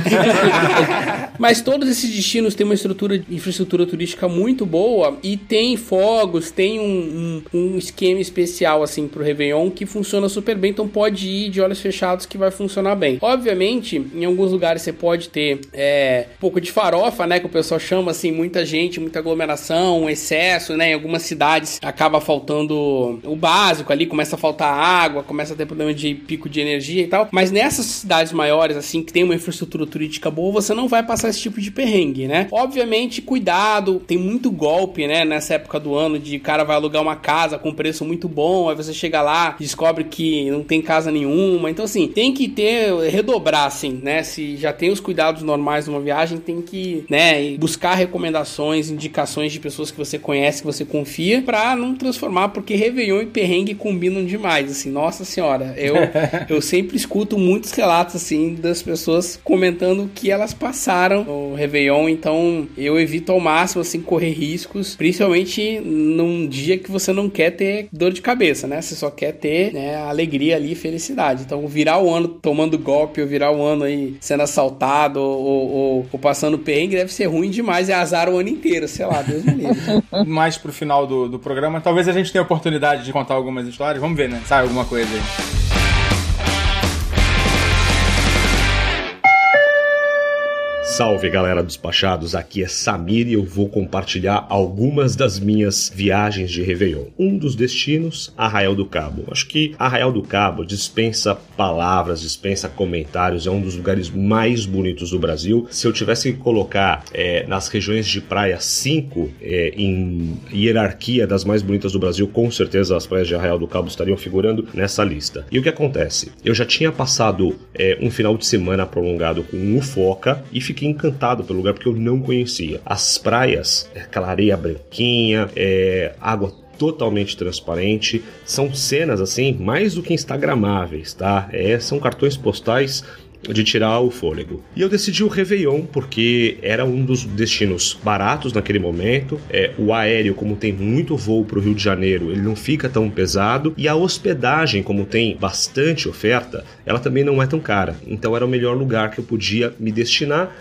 Mas todos esses destinos têm uma estrutura, infraestrutura turística muito boa e tem fogos, tem um, um, um esquema especial assim pro Réveillon que funciona super bem, então pode ir de olhos fechados que vai funcionar bem. Obviamente, em alguns lugares você pode ter é, um pouco de farofa, né, que o pessoal chama assim, muita gente, muita aglomeração, um excesso, né, em algumas cidades acaba faltando o básico ali, começa a faltar água, começa a ter problema de pico de energia e tal, mas nessas cidades maiores assim, que tem uma infraestrutura turística boa, você não vai passar esse tipo de perrengue, né? Obviamente, cuidado, tem muito golpe, né, nessa época do ano de cara vai alugar uma casa com preço muito bom, aí você chega lá, descobre que não tem casa nenhuma. Então assim, tem que ter redobrar assim, né? Se já tem os cuidados normais de uma viagem, tem que, né, buscar recomendações, indicações de pessoas que você conhece, que você confia, pra não transformar, porque Réveillon e perrengue combinam demais, assim. Nossa senhora, eu eu sempre escuto muitos relatos assim das pessoas comentando o que elas passaram no Réveillon, então eu evito ao máximo assim correr riscos, principalmente num dia que você não quer ter dor de cabeça, né? Você só quer ter né, alegria ali, felicidade. Então virar o ano tomando golpe ou virar o ano aí sendo assaltado ou, ou- ou passando perrengue deve ser ruim demais, é azar o ano inteiro, sei lá, Deus me livre. Mais pro final do, do programa, talvez a gente tenha oportunidade de contar algumas histórias. Vamos ver, né? Sai alguma coisa aí. Salve galera dos Pachados, aqui é Samir e eu vou compartilhar algumas das minhas viagens de Réveillon. Um dos destinos, Arraial do Cabo. Acho que Arraial do Cabo dispensa palavras, dispensa comentários, é um dos lugares mais bonitos do Brasil. Se eu tivesse que colocar é, nas regiões de praia 5 é, em hierarquia das mais bonitas do Brasil, com certeza as praias de Arraial do Cabo estariam figurando nessa lista. E o que acontece? Eu já tinha passado é, um final de semana prolongado com o Foca e fiquei encantado pelo lugar porque eu não conhecia. As praias, é, aquela areia branquinha, é, água totalmente transparente, são cenas assim mais do que instagramáveis, tá? É, são cartões postais de tirar o fôlego. E eu decidi o Réveillon porque era um dos destinos baratos naquele momento. É, o aéreo, como tem muito voo para o Rio de Janeiro, ele não fica tão pesado. E a hospedagem, como tem bastante oferta, ela também não é tão cara. Então era o melhor lugar que eu podia me destinar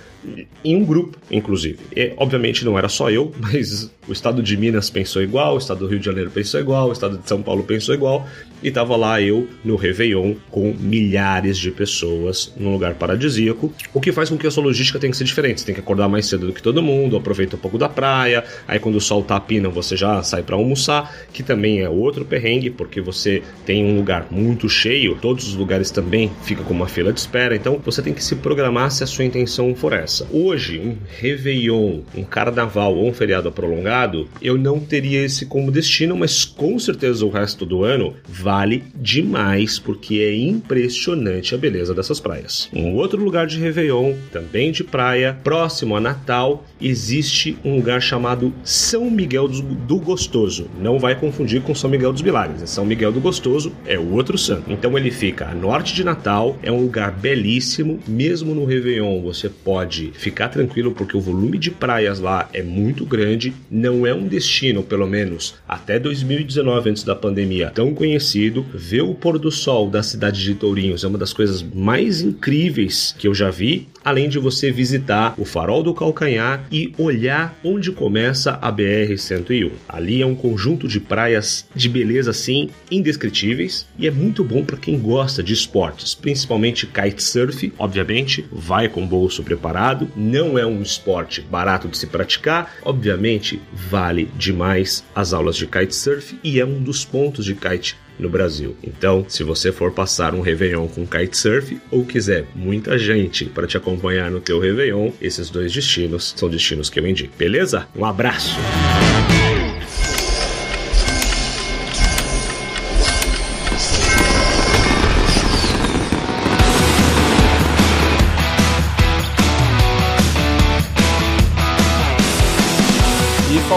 em um grupo, inclusive. E, obviamente não era só eu, mas o estado de Minas pensou igual, o estado do Rio de Janeiro pensou igual, o estado de São Paulo pensou igual, e tava lá eu no Réveillon com milhares de pessoas num lugar paradisíaco, o que faz com que a sua logística tenha que ser diferente. Você tem que acordar mais cedo do que todo mundo, aproveita um pouco da praia, aí quando o sol tá pina você já sai para almoçar, que também é outro perrengue, porque você tem um lugar muito cheio, todos os lugares também ficam com uma fila de espera, então você tem que se programar se a sua intenção for essa. Hoje, um Réveillon, um Carnaval ou um feriado prolongado, eu não teria esse como destino, mas com certeza o resto do ano vale demais porque é impressionante a beleza dessas praias. Um outro lugar de Réveillon, também de praia, próximo a Natal, existe um lugar chamado São Miguel do Gostoso. Não vai confundir com São Miguel dos Milagres. É São Miguel do Gostoso é o outro santo. Então ele fica a norte de Natal, é um lugar belíssimo. Mesmo no Réveillon você pode ficar tranquilo porque o volume de praias lá é muito grande. Não é um destino, pelo menos até 2019, antes da pandemia, tão conhecido. Ver o pôr do sol da cidade de Tourinhos é uma das coisas mais incríveis que eu já vi. Além de você visitar o Farol do Calcanhar e olhar onde começa a BR-101. Ali é um conjunto de praias de beleza assim indescritíveis e é muito bom para quem gosta de esportes, principalmente kitesurf. Obviamente, vai com bolso preparado, não é um esporte barato de se praticar, obviamente, vale demais as aulas de kitesurf e é um dos pontos de kite no Brasil. Então, se você for passar um Réveillon com kitesurf ou quiser muita gente para te acompanhar no teu Réveillon, esses dois destinos são destinos que eu indico. Beleza? Um abraço!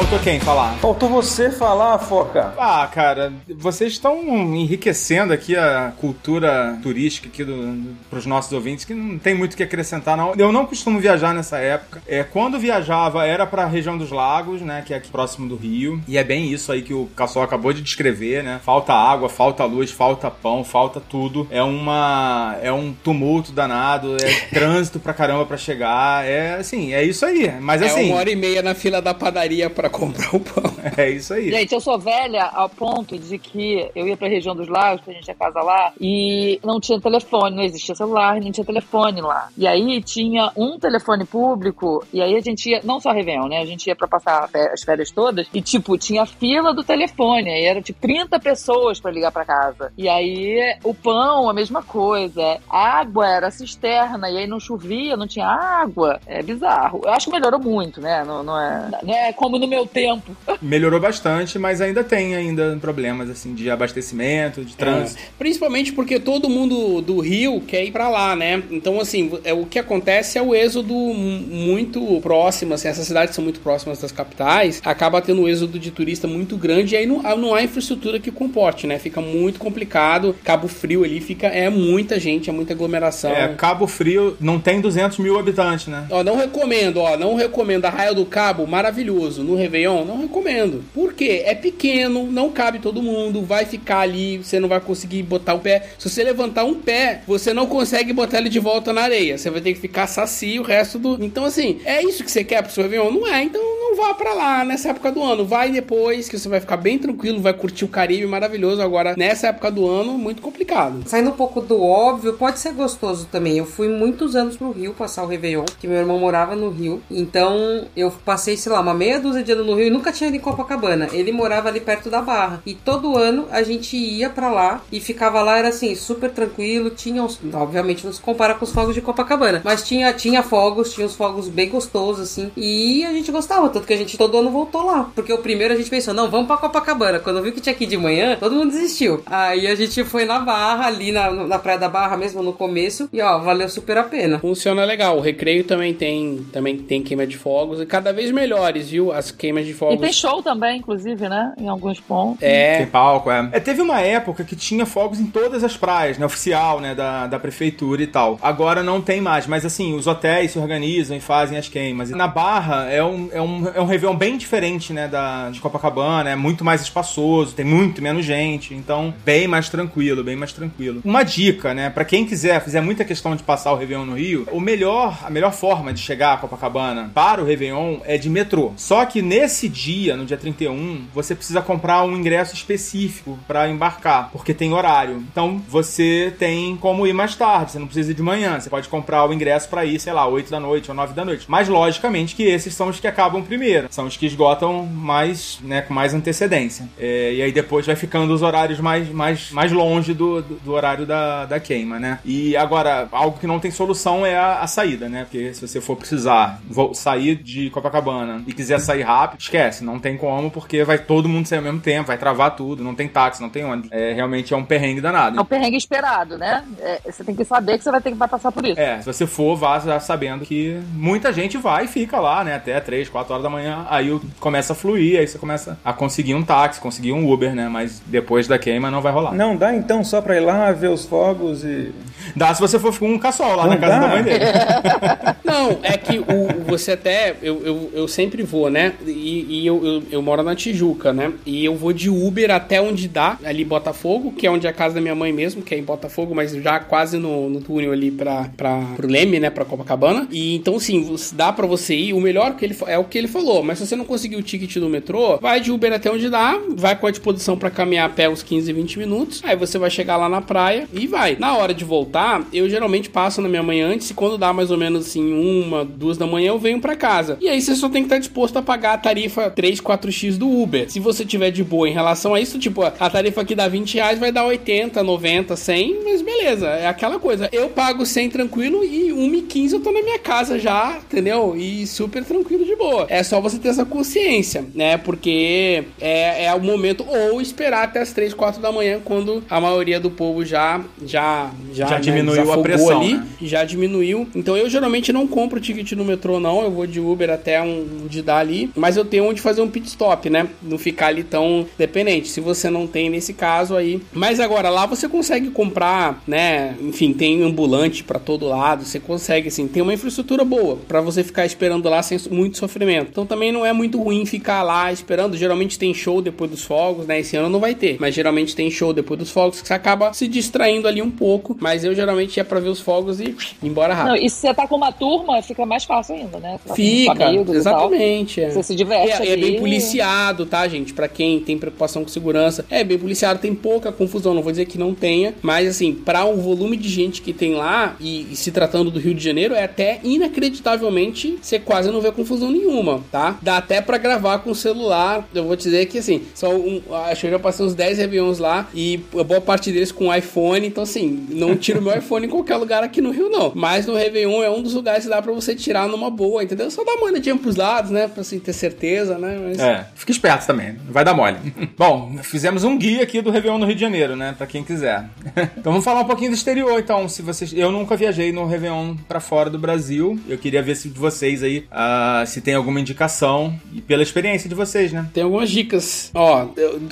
Faltou quem falar? Faltou você falar, Foca. Ah, cara, vocês estão enriquecendo aqui a cultura turística aqui do, do, pros nossos ouvintes, que não tem muito o que acrescentar, não. Eu não costumo viajar nessa época. É, quando viajava, era pra região dos lagos, né, que é aqui próximo do Rio. E é bem isso aí que o Cassol acabou de descrever, né? Falta água, falta luz, falta pão, falta tudo. É uma... é um tumulto danado, é trânsito pra caramba pra chegar. É, assim, é isso aí. Mas é assim... uma hora e meia na fila da padaria pra comprar o pão. É isso aí. Gente, eu sou velha ao ponto de que eu ia pra região dos lagos, que a gente tinha casa lá, e não tinha telefone, não existia celular, nem tinha telefone lá. E aí tinha um telefone público, e aí a gente ia, não só Réveillon, né? A gente ia pra passar as férias todas, e tipo, tinha fila do telefone, aí era tipo 30 pessoas pra ligar pra casa. E aí o pão, a mesma coisa. A água era cisterna, e aí não chovia, não tinha água. É bizarro. Eu acho que melhorou muito, né? Não, não é, não é como no meu tempo. Melhorou bastante, mas ainda tem ainda problemas assim de abastecimento, de trânsito. É, principalmente porque todo mundo do Rio quer ir para lá, né? Então assim, é, o que acontece é o êxodo muito próximo, assim, essas cidades são muito próximas das capitais, acaba tendo um êxodo de turista muito grande e aí não, não há infraestrutura que comporte, né? Fica muito complicado. Cabo Frio ali fica é muita gente, é muita aglomeração. É, Cabo Frio não tem 200 mil habitantes, né? Ó, não recomendo, ó, não recomendo. Arraial do Cabo, maravilhoso. No Réveillon, não recomendo. Por quê? É pequeno, não cabe todo mundo, vai ficar ali, você não vai conseguir botar o pé. Se você levantar um pé, você não consegue botar ele de volta na areia. Você vai ter que ficar sacio o resto do. Então, assim, é isso que você quer pro seu Réveillon? Não é, então não vá para lá nessa época do ano. Vai depois, que você vai ficar bem tranquilo, vai curtir o Caribe maravilhoso. Agora, nessa época do ano, muito complicado. Saindo um pouco do óbvio, pode ser gostoso também. Eu fui muitos anos pro Rio passar o Réveillon, que meu irmão morava no Rio. Então, eu passei, sei lá, uma meia dúzia de anos no Rio e nunca tinha ido em Copacabana. Ele morava ali perto da Barra. E todo ano a gente ia para lá e ficava lá, era assim, super tranquilo. Tinha uns, obviamente não se compara com os fogos de Copacabana, mas tinha, tinha fogos, tinha uns fogos bem gostosos, assim. E a gente gostava, tanto que a gente todo ano voltou lá. Porque o primeiro a gente pensou, não, vamos pra Copacabana. Quando viu que tinha ir de manhã, todo mundo desistiu. Aí a gente foi na Barra, ali na, na Praia da Barra mesmo, no começo. E ó, valeu super a pena. Funciona legal. O recreio também tem, também tem queima de fogos. E cada vez melhores, viu? As queimas de fogos. E tem show também, inclusive, né? Em alguns pontos. É. Tem palco, é. é. Teve uma época que tinha fogos em todas as praias, né? Oficial, né? Da, da prefeitura e tal. Agora não tem mais, mas assim, os hotéis se organizam e fazem as queimas. Na Barra é um, é um, é um Réveillon bem diferente, né? Da, de Copacabana, é muito mais espaçoso, tem muito menos gente, então bem mais tranquilo, bem mais tranquilo. Uma dica, né? Pra quem quiser, fizer muita questão de passar o Réveillon no Rio, o melhor, a melhor forma de chegar a Copacabana para o Réveillon é de metrô. Só que nesse dia, no dia 31, você precisa comprar um ingresso específico para embarcar, porque tem horário. Então você tem como ir mais tarde, você não precisa ir de manhã, você pode comprar o ingresso para ir, sei lá, 8 da noite ou 9 da noite. Mas logicamente que esses são os que acabam primeiro. São os que esgotam mais, né, com mais antecedência. É, e aí depois vai ficando os horários mais, mais, mais longe do, do, do horário da, da queima, né? E agora, algo que não tem solução é a, a saída, né? Porque se você for precisar sair de Copacabana e quiser sair rápido, esquece, não tem como, porque vai todo mundo sair ao mesmo tempo, vai travar tudo, não tem táxi, não tem ônibus. É, realmente é um perrengue danado. É um perrengue esperado, né? É, você tem que saber que você vai ter que vai passar por isso. É, se você for, vá já sabendo que muita gente vai e fica lá, né? Até 3, 4 horas da manhã. Aí começa a fluir, aí você começa a conseguir um táxi, conseguir um Uber, né? Mas depois da queima não vai rolar. Não dá então só pra ir lá ver os fogos e. Dá se você for com um caçol lá Não na casa dá? da mãe dele. Não, é que o, você até. Eu, eu, eu sempre vou, né? E, e eu, eu, eu moro na Tijuca, né? E eu vou de Uber até onde dá, ali em Botafogo, que é onde é a casa da minha mãe mesmo, que é em Botafogo, mas já quase no, no túnel ali pra, pra, pro Leme, né? Pra Copacabana. E então, sim, você- dá pra você ir. O melhor que ele, é o que ele falou, mas se você não conseguir o ticket do metrô, vai de Uber até onde dá, vai com a disposição pra caminhar a pé uns 15, 20 minutos. Aí você vai chegar lá na praia e vai. Na hora de voltar, eu geralmente passo na minha mãe antes, e quando dá mais ou menos assim, uma, duas da manhã, eu venho pra casa. E aí você só tem que estar disposto a pagar a tarifa 3, 4x do Uber. Se você tiver de boa em relação a isso, tipo, a tarifa aqui dá 20 reais, vai dar 80, 90, 100, mas beleza, é aquela coisa. Eu pago 100 tranquilo e 1,15 eu tô na minha casa já, entendeu? E super tranquilo de boa. É só você ter essa consciência, né? Porque é, é o momento, ou esperar até as 3, 4 da manhã, quando a maioria do povo já já já, Já né, diminuiu a desafogou pressão, ali, né? já diminuiu. Então eu geralmente não compro ticket no metrô, não. Eu vou de Uber até um de dar ali. Mas eu tenho onde fazer um pit stop, né? Não ficar ali tão dependente. Se você não tem nesse caso aí. Mas agora lá você consegue comprar, né? Enfim, tem ambulante pra todo lado. Você consegue, assim, tem uma infraestrutura boa pra você ficar esperando lá sem muito sofrimento. Então também não é muito ruim ficar lá esperando. Geralmente tem show depois dos fogos, né? Esse ano não vai ter. Mas geralmente tem show depois dos fogos que você acaba se distraindo ali um pouco. Mas eu geralmente ia pra ver os fogos e ir embora rápido. Não, e se você tá com uma turma, fica mais fácil ainda, né? Tá Fica, exatamente. é. Você se diverte É, é bem policiado, tá, gente? Pra quem tem preocupação com segurança, é bem policiado, tem pouca confusão, não vou dizer que não tenha, mas assim, para o volume de gente que tem lá e, e se tratando do Rio de Janeiro, é até inacreditavelmente você quase não vê confusão nenhuma, tá? Dá até pra gravar com o celular. Eu vou te dizer que assim, são um, acho que eu já passei uns 10 Réveillons lá e boa parte deles com iPhone, então assim, não tiro meu iPhone em qualquer lugar aqui no Rio, não. Mas no Réveillon é um dos lugares que dá pra você tirar numa boa, entendeu? Só dá uma olhadinha pros lados, né? Pra assim, ter certeza, né? Mas... É, fica esperto também, vai dar mole. Bom, fizemos um guia aqui do Réveillon no Rio de Janeiro, né? Pra quem quiser. então vamos falar um pouquinho do exterior, então. Se vocês. Eu nunca viajei no Réveillon pra fora do Brasil. Eu queria ver se vocês aí ah, se tem alguma indicação e pela experiência de vocês, né? Tem algumas dicas. Ó,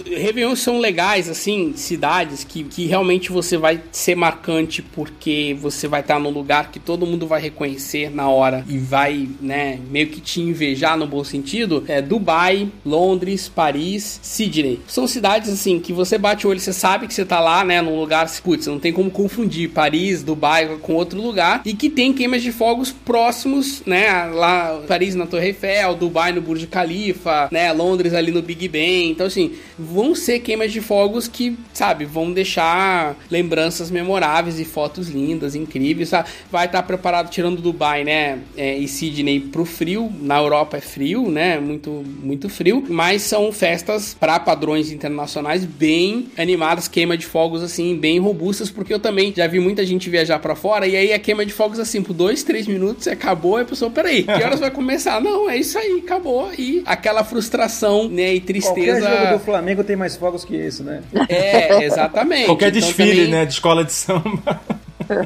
Réveillons são legais, assim, cidades que, que realmente você vai ser marcante porque você vai estar num lugar que todo mundo vai reconhecer na hora e vai, né, meio que te invejar no bom sentido. É Dubai, Londres, Paris, Sydney. São cidades, assim, que você bate o olho, você sabe que você tá lá, né, num lugar, putz, não tem como confundir Paris, Dubai com outro lugar e que tem queimas de fogos próximos, né, lá Paris na Torre Eiffel, Dubai no Burj Khalifa, né, Londres ali no Big Ben. Então assim, vão ser queimas de fogos que, sabe, vão deixar lembranças memoráveis e fotos lindas, incríveis, sabe? Vai estar preparado tirando Dubai, né, é, e Sydney pro frio. Na Europa é frio, né, muito muito frio, mas são festas para padrões internacionais bem animadas, queima de fogos assim, bem robustas, porque eu também já vi muita gente viajar para fora e aí a queima de fogos assim, por dois, três minutos acabou, e a pessoa, peraí, que horas vai começar? Não, é isso aí, acabou. E aquela frustração, né, e Qualquer tristeza. jogo do Flamengo tem mais fogos que isso, né? É, exatamente. Qualquer Então, desfile, também- né? De escola de samba.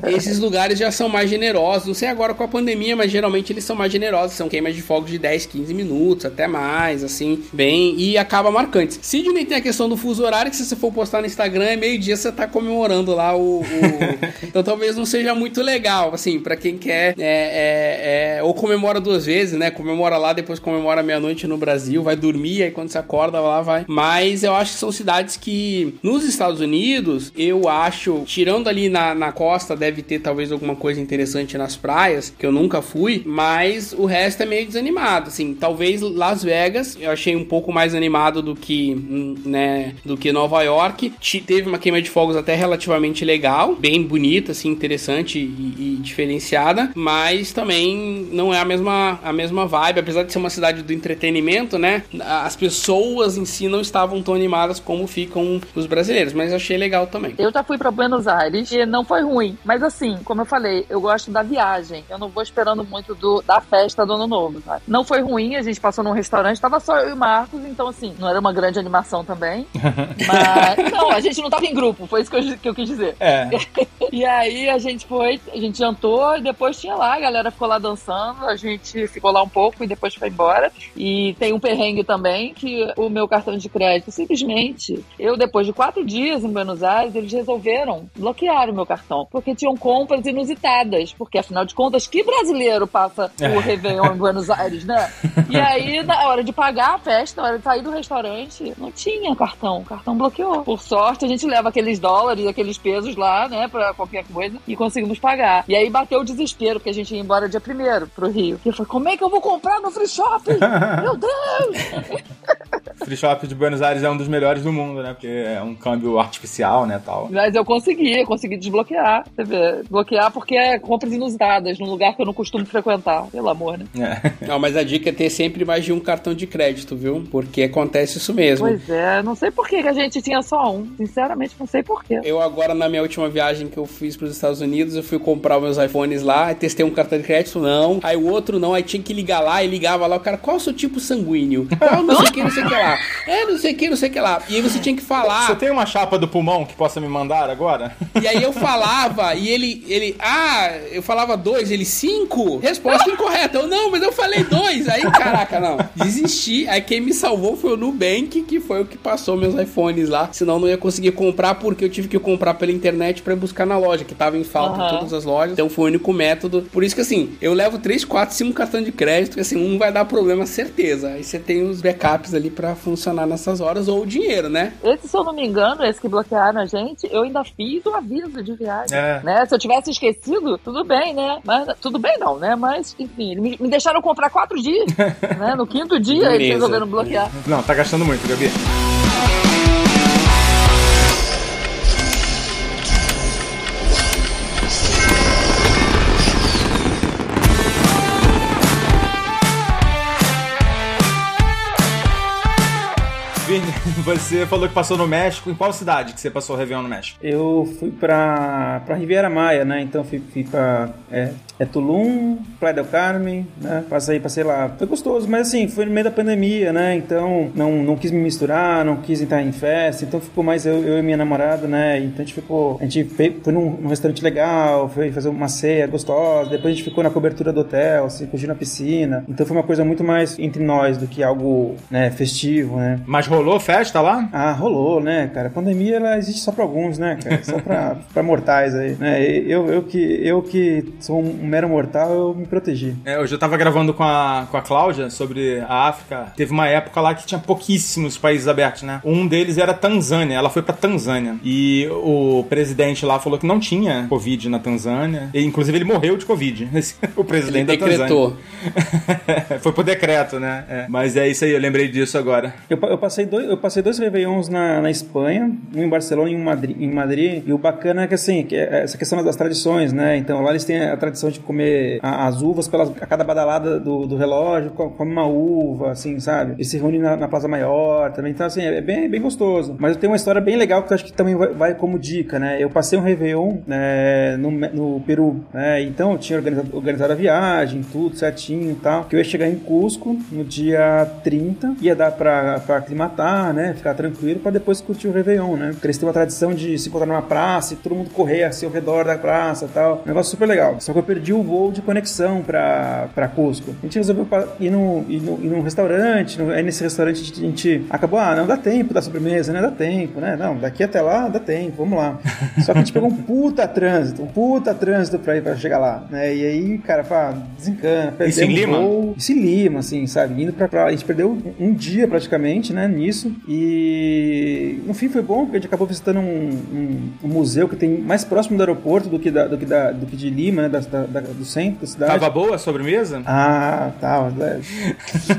Esses lugares já são mais generosos. Não sei agora com a pandemia, mas geralmente eles são mais generosos. São queimas de fogos de 10, 15 minutos, até mais, assim, bem. E acaba marcante. Sidney tem a questão do fuso horário, que se você for postar no Instagram, é meio-dia você tá comemorando lá o. o- então talvez não seja muito legal, assim, pra quem quer. é, é, é, ou comemora duas vezes, né? Comemora lá, depois comemora meia-noite no Brasil, vai dormir, aí quando você acorda lá vai. Mas eu acho que são cidades que, nos Estados Unidos, eu acho, tirando ali na, na costa costa, deve ter talvez alguma coisa interessante nas praias, que eu nunca fui, mas o resto é meio desanimado, assim, talvez Las Vegas, eu achei um pouco mais animado do que, hum, né, do que Nova York, Te- teve uma queima de fogos até relativamente legal, bem bonita, assim, interessante e, e diferenciada, mas também não é a mesma, a mesma vibe, apesar de ser uma cidade do entretenimento, né, as pessoas em si não estavam tão animadas como ficam os brasileiros, mas achei legal também. Eu já fui pra Buenos Aires e não foi ruim. Mas assim, como eu falei, eu gosto da viagem. Eu não vou esperando muito do, da festa do Ano Novo, sabe? Não foi ruim, a gente passou num restaurante, tava só eu e o Marcos, então assim, não era uma grande animação também. Mas. Não, a gente não tava em grupo, foi isso que eu, que eu quis dizer. É. E aí a gente foi, a gente jantou e depois tinha lá, a galera ficou lá dançando, a gente ficou lá um pouco e depois foi embora. E tem um perrengue também que o meu cartão de crédito, simplesmente, eu depois de quatro dias em Buenos Aires, eles resolveram bloquear o meu cartão, porque tinham compras inusitadas, porque afinal de contas, que brasileiro passa o Réveillon em Buenos Aires, né? E aí, na hora de pagar a festa, na hora de sair do restaurante, não tinha cartão, o cartão bloqueou. Por sorte, a gente leva aqueles dólares, aqueles pesos lá, né, pra qualquer coisa, e conseguimos pagar. E aí bateu o desespero, porque a gente ia embora dia primeiro pro Rio. E eu falei, como é que eu vou comprar no free shopping? Meu Deus! Free Shop de Buenos Aires é um dos melhores do mundo, né? Porque é um câmbio artificial, né, tal. Mas eu consegui, eu consegui desbloquear. Você vê, bloquear porque é compras inusitadas, num lugar que eu não costumo frequentar, pelo amor, né? É. Não, mas a dica é ter sempre mais de um cartão de crédito, viu? Porque acontece isso mesmo. Pois é, não sei por que que a gente tinha só um. Sinceramente, não sei por quê. Eu agora, na minha última viagem que eu fiz para os Estados Unidos, eu fui comprar meus iPhones lá, testei um cartão de crédito, não. Aí o outro não, aí tinha que ligar lá e ligava lá, o cara, qual é o seu tipo sanguíneo? Qual não sei o que, não sei o que lá. É, não sei o que, não sei o que lá. E aí você tinha que falar. Você tem uma chapa do pulmão que possa me mandar agora? E aí eu falava, e ele, ele, ah, eu falava dois, ele cinco? Resposta incorreta. Eu, não, mas eu falei dois. Aí, caraca, não. Desisti. Aí quem me salvou foi o Nubank, que foi o que passou meus iPhones lá. Senão não ia conseguir comprar, porque eu tive que comprar pela internet pra ir buscar na loja, que tava em falta em Aham. todas as lojas. Então foi o único método. Por isso que assim, eu levo três, quatro, cinco cartões de crédito, que assim, um vai dar problema, certeza. Aí você tem os backups ali pra funcionar nessas horas, ou o dinheiro, né? Esse, se eu não me engano, esse que bloquearam a gente, eu ainda fiz o aviso de viagem. É. Né? Se eu tivesse esquecido, tudo bem, né? Mas tudo bem não, né? Mas, enfim, me, me deixaram comprar quatro dias. né? No quinto dia, eles resolveram bloquear. Não, tá gastando muito, Gabi. você falou que passou no México. Em qual cidade que você passou o Réveillon no México? Eu fui pra, pra Riviera Maia, né? Então fui, fui pra é, é Tulum, Playa del Carmen, né? Passei, passei lá. Foi gostoso, mas assim, foi no meio da pandemia, né? Então não, não quis me misturar, não quis entrar em festa. Então ficou mais eu, eu e minha namorada, né? Então a gente ficou. A gente foi, foi num, num restaurante legal, foi fazer uma ceia gostosa. Depois a gente ficou na cobertura do hotel, assim, curtindo a piscina. Então foi uma coisa muito mais entre nós do que algo, né, festivo, né? Mas rolou festa lá? Ah, rolou, né, cara? A pandemia ela existe só pra alguns, né, cara? Só pra, pra mortais aí, né? Eu, eu, que, eu que sou um mero mortal, eu me protegi. É, hoje eu tava gravando com a, com a Cláudia sobre a África. Teve uma época lá que tinha pouquíssimos países abertos, né? Um deles era Tanzânia. Ela foi pra Tanzânia. E o presidente lá falou que não tinha Covid na Tanzânia. E, inclusive, ele morreu de Covid. Esse- o presidente Ele da decretou. Tanzânia. foi por decreto, né? É. Mas é isso aí, eu lembrei disso agora. Eu, eu passei dois, eu passei dois Réveillons na, na Espanha, um em Barcelona e um em Madrid, em Madrid. E o bacana é que, assim, que é essa questão das tradições, né? Então, lá eles têm a tradição de comer a- as uvas pelas, a cada badalada do, do relógio, co- come uma uva, assim, sabe? Eles se reúnem na, na Plaza Maior também. Então, assim, é bem, bem gostoso. Mas eu tenho uma história bem legal que eu acho que também vai, vai como dica, né? Eu passei um Réveillon né, no, no Peru, né? Então, eu tinha organizado, organizado a viagem, tudo certinho e tal. Que eu ia chegar em Cusco no dia 30, ia dar pra, pra aclimatar, né? Ficar tranquilo pra depois curtir o Réveillon, né? Porque eles têm uma tradição de se encontrar numa praça e todo mundo correr assim ao redor da praça e tal. Um negócio super legal. Só que eu perdi o voo de conexão pra, pra Cusco. A gente resolveu ir, no, ir, no, ir num restaurante, no- aí nesse restaurante a gente, acabou, ah, não dá tempo da sobremesa, né? Dá tempo, né? Não, daqui até lá dá tempo, vamos lá. Só que a gente pegou um puta trânsito, um puta trânsito pra ir pra chegar lá, né? E aí, cara, pá, desencana. Isso em perdemos Lima? voo. Isso em Lima, assim, sabe? Indo pra, pra a gente perdeu um dia praticamente, né? Nisso. E no fim foi bom, porque a gente acabou visitando um, um- um museu que tem mais próximo do aeroporto do que, da, do que, da, do que de Lima, né? Da, da- do centro da cidade. Tava boa a sobremesa? Ah, tá. Mas, é.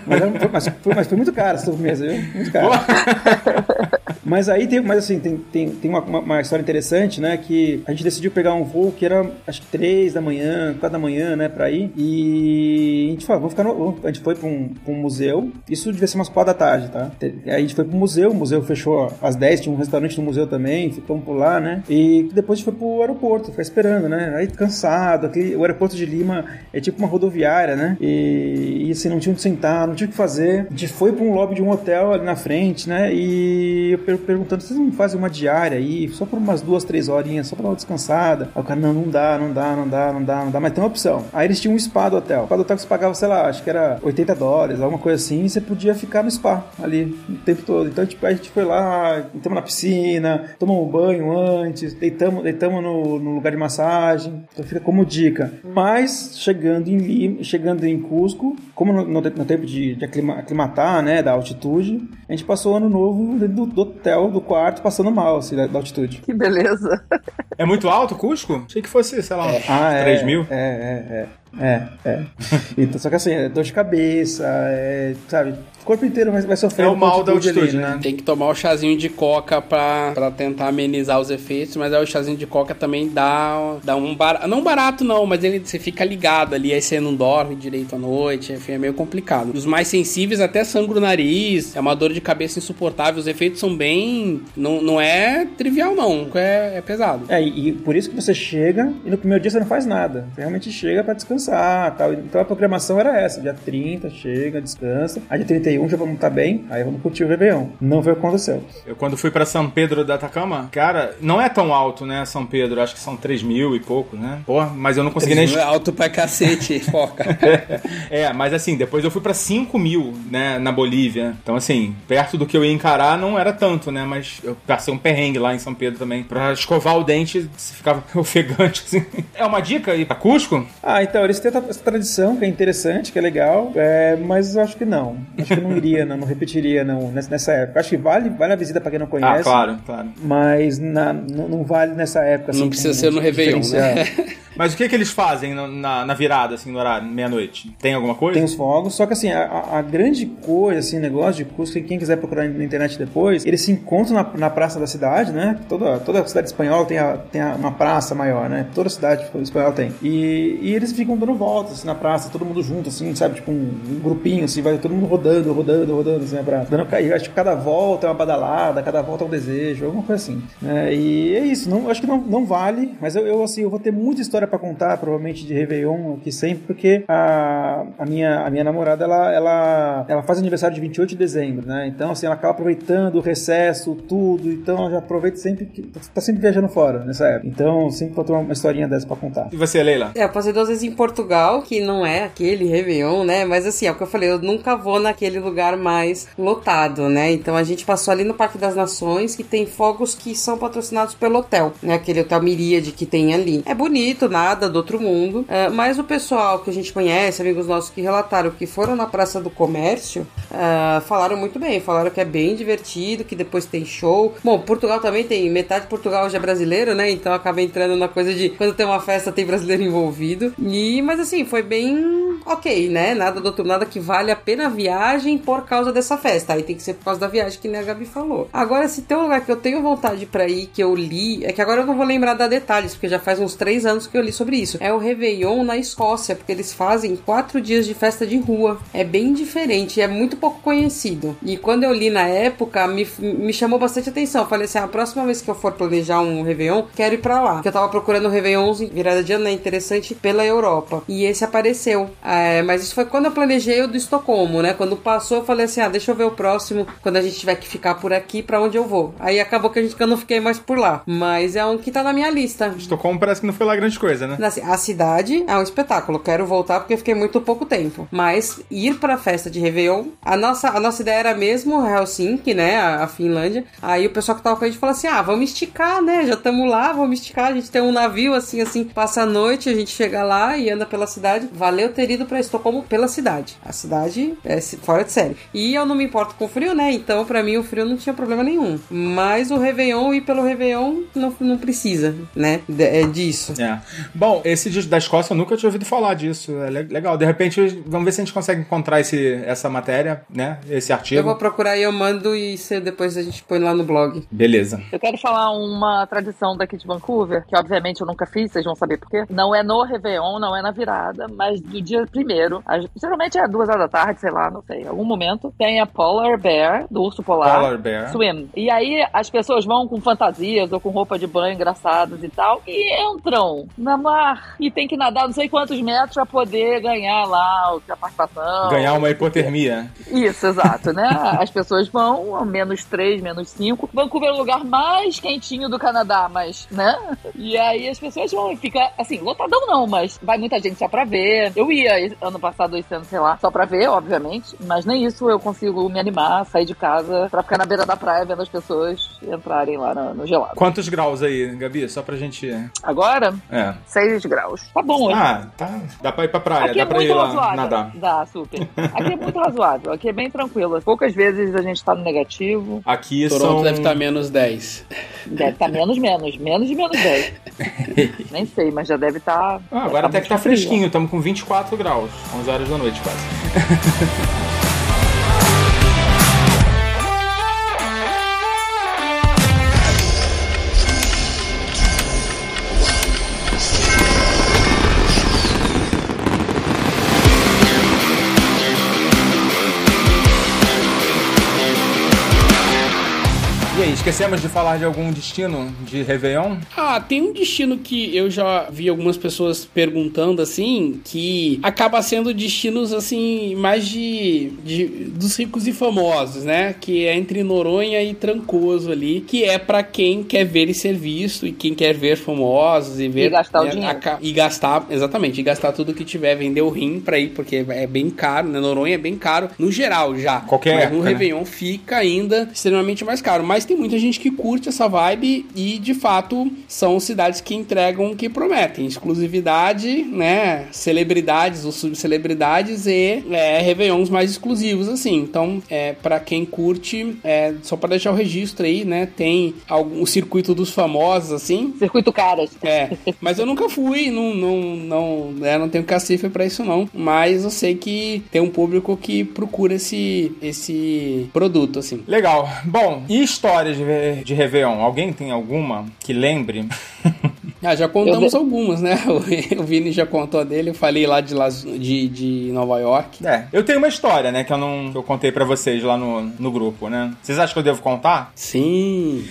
mas, foi, mas, foi, mas foi muito caro essa sobremesa, viu? Muito caro. Mas aí tem, mas assim, tem, tem, tem uma, uma- história interessante, né? Que a gente decidiu pegar um voo que era acho que 3 da manhã, 4 da manhã, né, pra ir. E a gente falou, vamos ficar no. A gente foi pra um, pra um museu. Isso devia ser umas 4 da tarde, tá? Aí a gente foi pro museu, o museu fechou às 10, tinha um restaurante no museu também, ficamos por lá, né? E depois a gente foi pro aeroporto, ficar esperando, né? Aí cansado, aquele, o aeroporto de Lima é tipo uma rodoviária, né? E, e assim, não tinha onde sentar, não tinha o que fazer. A gente foi pra um lobby de um hotel ali na frente, né? E eu perguntando, vocês não fazem uma diária aí, só por umas duas, três horinhas, só pra dar uma descansada? Aí o cara, não, não dá, não dá, não dá, não dá, não dá, mas tem uma opção. Aí eles tinham um spa do hotel. O spa do hotel que você pagava, sei lá, acho que era 80 dólares, alguma coisa assim, e você podia ficar no spa ali o tempo todo. Então, tipo, a gente foi lá, entramos na piscina, tomamos um banho antes, deitamos, deitamos no, no lugar de massagem. Então fica como dica. Mas, chegando em Lima, chegando em Cusco, como no, no, no tempo de, de aclima- aclimatar, né, da altitude, a gente passou o ano novo dentro do, do hotel, do quarto, passando mal, assim, da, da altitude. Que beleza. É muito alto o Cusco? Achei que fosse, sei lá, uns Ah, é. 3 mil. É, é, é. É, é. Então, só que assim, é dor de cabeça, é, sabe? O corpo inteiro vai, vai sofrer É o mal da ali, altitude, né? Tem que tomar o chazinho de coca pra, pra tentar amenizar os efeitos, mas aí o chazinho de coca também dá, dá um barato. Não barato, não, mas ele, você fica ligado ali, aí você não dorme direito à noite, enfim, é meio complicado. Os mais sensíveis até sangra o nariz, é uma dor de cabeça insuportável, os efeitos são bem. Não, não é trivial, não, é, é pesado. É, e, e por isso que você chega e no primeiro dia você não faz nada. Você realmente chega pra descansar tal. Então a programação era essa: dia 30, chega, descansa. Aí dia 31 já vamos estar bem, aí vamos curtir o Réveillon. Não foi o que aconteceu. Eu quando fui pra São Pedro da Atacama, cara, não é tão alto, né, São Pedro, acho que são 3 mil e pouco, né? Porra, mas eu não consegui nem... É alto pra cacete, foca. É, mas assim, depois eu fui pra 5 mil, né, na Bolívia. Então, assim, perto do que eu ia encarar não era tanto, né? Mas eu passei um perrengue lá em São Pedro também. Pra escovar o dente, você ficava ofegante, assim. É uma dica aí pra Cusco? Ah, então, têm essa tradição que é interessante, que é legal, é, mas eu acho que não. Acho que não iria, não, não repetiria não, nessa, época. Acho que vale, vale a visita pra quem não conhece. Ah, claro, claro. Mas na- não, não vale nessa época. Não assim, precisa com- ser no Réveillon, né? Mas o que que eles fazem na, na virada, assim, no horário, meia-noite? Tem alguma coisa? Tem os fogos, só que assim, a, a- a grande coisa, assim, negócio de Cusco, quem quiser procurar na internet depois, eles se encontram na, na praça da cidade, né? Toda, toda cidade espanhola tem, a, tem a- uma praça maior, né? Toda cidade espanhola tem. E, e eles ficam dando voltas assim, na praça, todo mundo junto, assim, sabe? Tipo um, um grupinho, assim, vai todo mundo rodando, rodando, rodando, assim, na praça. Dando, e acho que cada volta é uma badalada, cada volta é um desejo, alguma coisa assim. né? E é isso, não, acho que não, não vale, mas eu, eu, assim, eu vou ter muita história pra contar, provavelmente de Réveillon aqui sempre, porque a, a, minha, a minha namorada, ela, ela, ela faz aniversário de 28 de dezembro, né? Então, assim, ela acaba aproveitando o recesso, tudo, então ela já aproveita sempre que tá sempre viajando fora nessa época. Então, sempre vou ter uma historinha dessa pra contar. E você, Leila? É, eu passei duas vezes em Portugal, que não é aquele Réveillon, né? Mas assim, é o que eu falei, eu nunca vou naquele lugar mais lotado, né? Então a gente passou ali no Parque das Nações, que tem fogos que são patrocinados pelo hotel, né? Aquele hotel Miríade que tem ali. É bonito, nada do outro mundo, é, mas o pessoal que a gente conhece, amigos nossos que relataram que foram na Praça do Comércio, é, falaram muito bem, falaram que é bem divertido, que depois tem show. Bom, Portugal também tem, metade de Portugal já é brasileiro, né? Então acaba entrando na coisa de quando tem uma festa tem brasileiro envolvido. E, mas assim, foi bem ok, né? Nada do outro, nada que vale a pena a viagem por causa dessa festa. Aí tem que ser por causa da viagem, que nem a Gabi falou. Agora, se tem um lugar que eu tenho vontade pra ir, que eu li, é que agora eu não vou lembrar da detalhes, porque já faz uns três anos que eu li sobre isso. É o Réveillon na Escócia, porque eles fazem quatro dias de festa de rua. É bem diferente, é muito pouco conhecido. E quando eu li na época, me, me chamou bastante atenção. Falei assim: a próxima vez que eu for planejar um Réveillon, quero ir pra lá. Porque eu tava procurando Réveillons em virada de ano, né? Interessante pela Europa. E esse apareceu. É, mas isso foi quando eu planejei o do Estocolmo, né? Quando passou, eu falei assim: ah, deixa eu ver o próximo, quando a gente tiver que ficar por aqui, pra onde eu vou. Aí acabou que, a gente, que eu não fiquei mais por lá. Mas é um que tá na minha lista. Estocolmo parece que não foi lá grande coisa, né? Assim, a cidade é um espetáculo. Quero voltar porque fiquei muito pouco tempo. Mas ir pra festa de Réveillon, a nossa, a nossa ideia era mesmo Helsinki, né? A, a Finlândia. Aí o pessoal que tava com a gente falou assim: ah, vamos esticar, né? Já estamos lá, vamos esticar. A gente tem um navio assim, assim, passa a noite, a gente chega lá e anda pela cidade. Valeu ter ido pra Estocolmo pela cidade. A cidade é fora de série. E eu não me importo com frio, né? Então, pra mim, o frio não tinha problema nenhum. Mas o Réveillon e pelo Réveillon não, não precisa, né? de- é disso. É. Bom, esse disco da Escócia eu nunca tinha ouvido falar disso. É le- legal. De repente, vamos ver se a gente consegue encontrar esse, essa matéria, né? Esse artigo. Eu vou procurar e eu mando e depois a gente põe lá no blog. Beleza. Eu quero falar uma tradição daqui de Vancouver, que obviamente eu nunca fiz, vocês vão saber por quê. Não é no Réveillon, não é na virada, mas do dia primeiro, geralmente é duas horas da tarde, sei lá, não sei, em algum momento, tem a Polar Bear, do urso polar. Polar Bear. Swim. E aí as pessoas vão com fantasias ou com roupa de banho engraçadas e tal, e entram na mar e tem que nadar não sei quantos metros pra poder ganhar lá o- a participação. Ganhar uma hipotermia. Isso, exato, né? As pessoas vão a menos 3, menos 5. Vancouver é o lugar mais quentinho do Canadá, mas, né? E aí as pessoas vão e fica assim, lotadão não, mas vai muita gente só pra ver. Eu ia ano passado, esse ano, sei lá, só pra ver, obviamente, mas nem isso eu consigo me animar, sair de casa pra ficar na beira da praia vendo as pessoas entrarem lá no, no gelado. Quantos graus aí, Gabi? Só pra gente. Agora, É. 6 graus. Tá bom, hoje. Ah, tá. Dá pra ir pra praia, Aqui dá é pra ir lá razoável. nadar. Dá, super. Aqui é muito razoável. Aqui é bem tranquilo. Poucas vezes a gente tá no negativo. Aqui Toronto são. deve estar menos 10. Deve estar menos, menos. Menos de menos 10. Nem sei, mas já deve estar. Ah, agora até que tá fresquinho, estamos com 24 graus, 11 horas da noite quase. esquecemos de falar de algum destino de Réveillon? Ah, tem um destino que eu já vi algumas pessoas perguntando assim, que acaba sendo destinos assim, mais de, de- dos ricos e famosos, né? Que é entre Noronha e Trancoso ali, que é pra quem quer ver e ser visto e quem quer ver famosos e ver E gastar o né, dinheiro. aca- e gastar, exatamente, e gastar tudo que tiver, vender o rim pra ir, porque é bem caro, né? Noronha é bem caro no geral já. Qualquer Mas época, no né? Réveillon fica ainda extremamente mais caro. Mas tem muita gente que curte essa vibe e, de fato, são cidades que entregam o que prometem. Exclusividade, né? Celebridades ou subcelebridades e é, Réveillons mais exclusivos, assim. Então, é, para quem curte, é, só para deixar o registro aí, né? Tem algum, o circuito dos famosos, assim. Circuito caras. É, mas eu nunca fui, não, não, não, né, não tenho cacife pra isso não. Mas eu sei que tem um público que procura esse, esse produto, assim. Legal. Bom, e histórias de, de Réveillon? Alguém tem alguma que lembre? Ah, já contamos Eu algumas, né? O Vini já contou a dele, eu falei lá de, Las, de, de Nova York. É, eu tenho uma história, né, que eu não que eu contei pra vocês lá no, no grupo, né? Vocês acham que eu devo contar? Sim.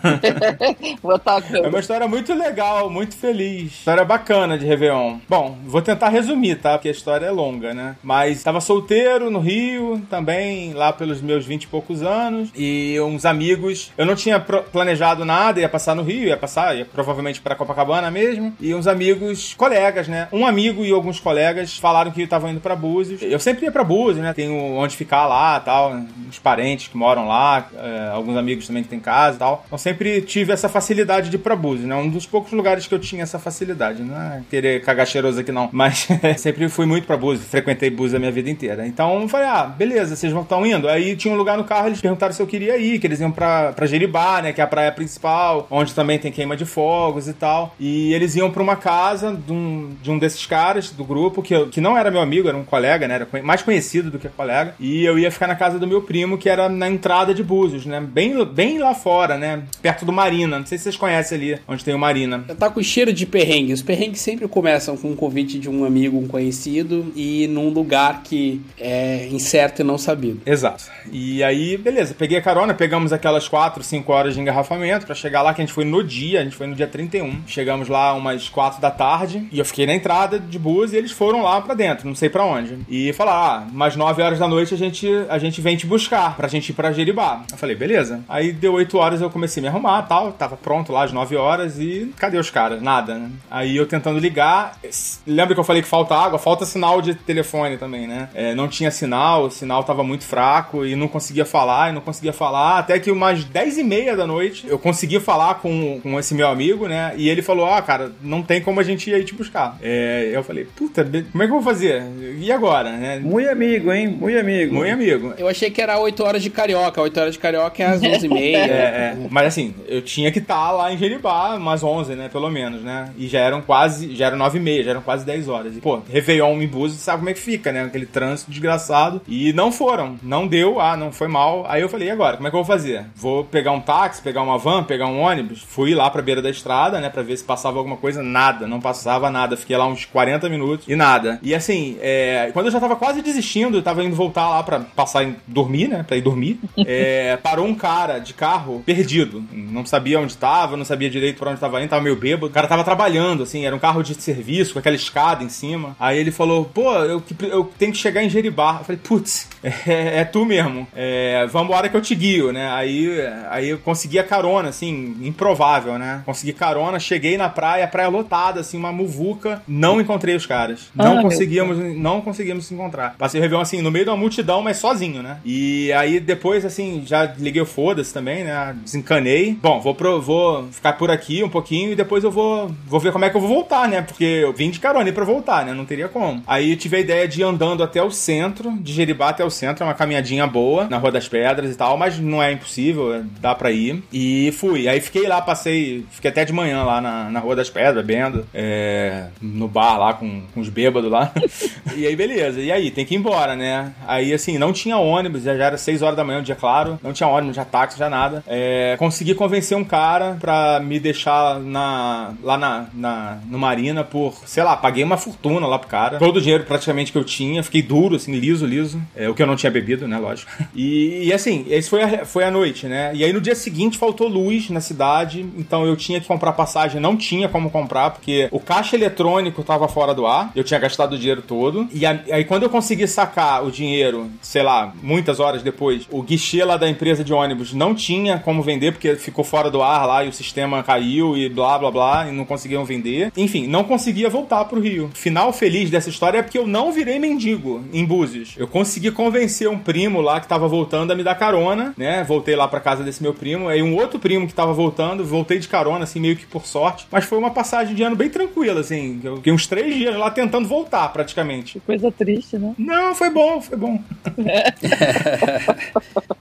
Vou estar É uma história muito legal, muito feliz. História bacana de Réveillon. Bom, vou tentar resumir, tá? Porque a história é longa, né? Mas tava solteiro no Rio, também, lá pelos meus vinte e poucos anos. E uns amigos. Eu não tinha pro- planejado nada, ia passar no Rio, ia passar, ia provavelmente pra Copacabana mesmo. E uns amigos, colegas, né? Um amigo e alguns colegas falaram que estavam indo pra Búzios. Eu sempre ia pra Búzios, né? Tenho onde ficar lá tal. Uns parentes que moram lá, é, alguns amigos também que têm casa e tal. Então sempre tive essa facilidade de ir pra Búzios, né? Um dos poucos lugares que eu tinha essa facilidade. Não é querer cagar cheiroso aqui não. Mas sempre fui muito pra Búzios. Frequentei Búzios a minha vida inteira. Então eu falei, ah, beleza, vocês vão estão indo. Aí tinha um lugar no carro, eles perguntaram se eu queria ir, que eles iam pra, pra Jeribá, né? Que é a praia principal, onde também tem queima de fogos e tal. E eles iam pra uma casa de um, de um desses caras do grupo, que, eu- que não era meu amigo, era um colega, né? Era mais conhecido do que colega. E eu ia ficar na casa do meu primo, que era na entrada de Búzios, né? Bem, bem lá fora, né? Perto do Marina. Não sei se vocês conhecem ali, onde tem o Marina. Tá com cheiro de perrengue. Os perrengues sempre começam com um convite de um amigo, um conhecido, e num lugar que é incerto e não sabido. Exato. E aí, beleza, peguei a carona, pegamos aquelas 4, 5 horas de engarrafamento pra chegar lá, que a gente foi no dia, a gente foi no dia 31. Chegamos lá umas 4 da tarde e eu fiquei na entrada de bus e eles foram lá pra dentro, não sei pra onde. E falaram, ah, mais 9 horas da noite a gente, a gente vem te buscar pra gente ir pra Jeribá. Eu falei, beleza. Aí deu 8 horas eu comecei a me arrumar tal, tava pronto lá às 9 horas e cadê os caras? Nada, né? Aí eu tentando ligar, lembra que eu falei que falta água? Falta sinal de telefone também, né? É, não tinha sinal, o sinal tava muito fraco e não conseguia falar, e não conseguia falar, até que umas 10 e meia da noite eu consegui falar com, com esse meu amigo, né? E ele falou: Ah, cara, não tem como a gente ir aí te buscar. É, eu falei: Puta, como é que eu vou fazer? E agora? Né? Muito amigo, hein? Muito amigo. Muito amigo. Eu achei que era 8 horas de carioca. 8 horas de carioca é às 11h30. É, é. Mas assim, eu tinha que estar lá em Jeribá umas 11, né? Pelo menos, né? E já eram quase, já eram 9 e meia, já eram quase 10 horas. E, pô, Réveillon em Búzios, sabe como é que fica, né? Aquele trânsito desgraçado. E não foram, não deu, ah, não foi mal. Aí eu falei, e agora? Como é que eu vou fazer? Vou pegar um táxi, pegar uma van, pegar um ônibus? Fui lá pra beira da estrada, né? Pra ver se passava alguma coisa. Nada, não passava nada. Fiquei lá uns 40 minutos e nada. E assim, é, quando eu já tava quase desistindo, eu tava indo voltar lá pra passar em dormir, né? Pra ir dormir. é, parou um cara de carro perdido. Não sabia onde tava, não sabia direito pra onde tava indo, tava meio bêbado. O cara tava trabalhando, assim, era um carro de serviço com aquela escada em cima. Aí ele falou: pô, eu, eu tenho que chegar em Jeribá. Eu falei: putz, é, é tu mesmo. É, vambora que eu te guio, né? Aí, aí eu consegui a carona, assim, improvável, né? Consegui carona, cheguei na praia, praia lotada, assim, uma muvuca. Não encontrei os caras. Ah, Não meu conseguíamos, não conseguimos se encontrar. Passei o Réveillon, assim, no meio de uma multidão, mas sozinho, né? E aí depois, assim, já liguei o foda-se também, né? Desencanei. Bom, vou, pro, vou ficar por aqui um pouquinho e depois eu vou, vou ver como é que eu vou voltar, né? Porque eu vim de carona e pra voltar, né? Não teria como. Aí eu tive a ideia de ir andando até o centro, de Jeribá até o centro, é uma caminhadinha boa, na Rua das Pedras e tal, mas não é impossível, dá pra ir. E fui. Aí fiquei lá, passei, fiquei até de manhã lá na, na Rua das Pedras, bebendo, é, no bar lá com, com os bêbados lá. e aí, beleza. E aí, tem que ir embora, né? Aí, assim, não tinha ônibus, já já era 6 horas da manhã, um dia claro, não tinha ônibus, já táxi, já nada. É, consegui convencer um cara pra me deixar na, lá na, na, no Marina por, sei lá, paguei uma fortuna lá pro cara. Todo o dinheiro praticamente que eu tinha, fiquei duro, assim, liso, liso. É, o que eu não tinha bebido, né, lógico. E, e assim, esse foi a, foi a noite, né? E aí no dia seguinte faltou luz na cidade, então eu tinha que comprar passagem, não tinha como comprar, porque o caixa eletrônico tava fora do ar, eu tinha gastado o dinheiro todo. E aí quando eu consegui sacar o dinheiro, sei lá, muitas horas depois, o guichê lá da empresa de ônibus não tinha como vender, porque ficou fora do ar lá e o sistema caiu e blá blá blá, e não conseguiam vender. Enfim, não conseguia voltar pro Rio. Final feliz dessa história é porque eu não virei mendigo em Búzios. Eu consegui convencer um primo lá que tava voltando a me dar carona, né? Voltei lá pra casa desse meu primo. Aí um outro primo que tava voltando, voltei de carona, assim, meio que por sorte. Mas foi uma passagem de ano bem tranquila, assim. Eu fiquei uns três dias lá tentando voltar, praticamente. Coisa triste, né? Não, foi bom, foi bom.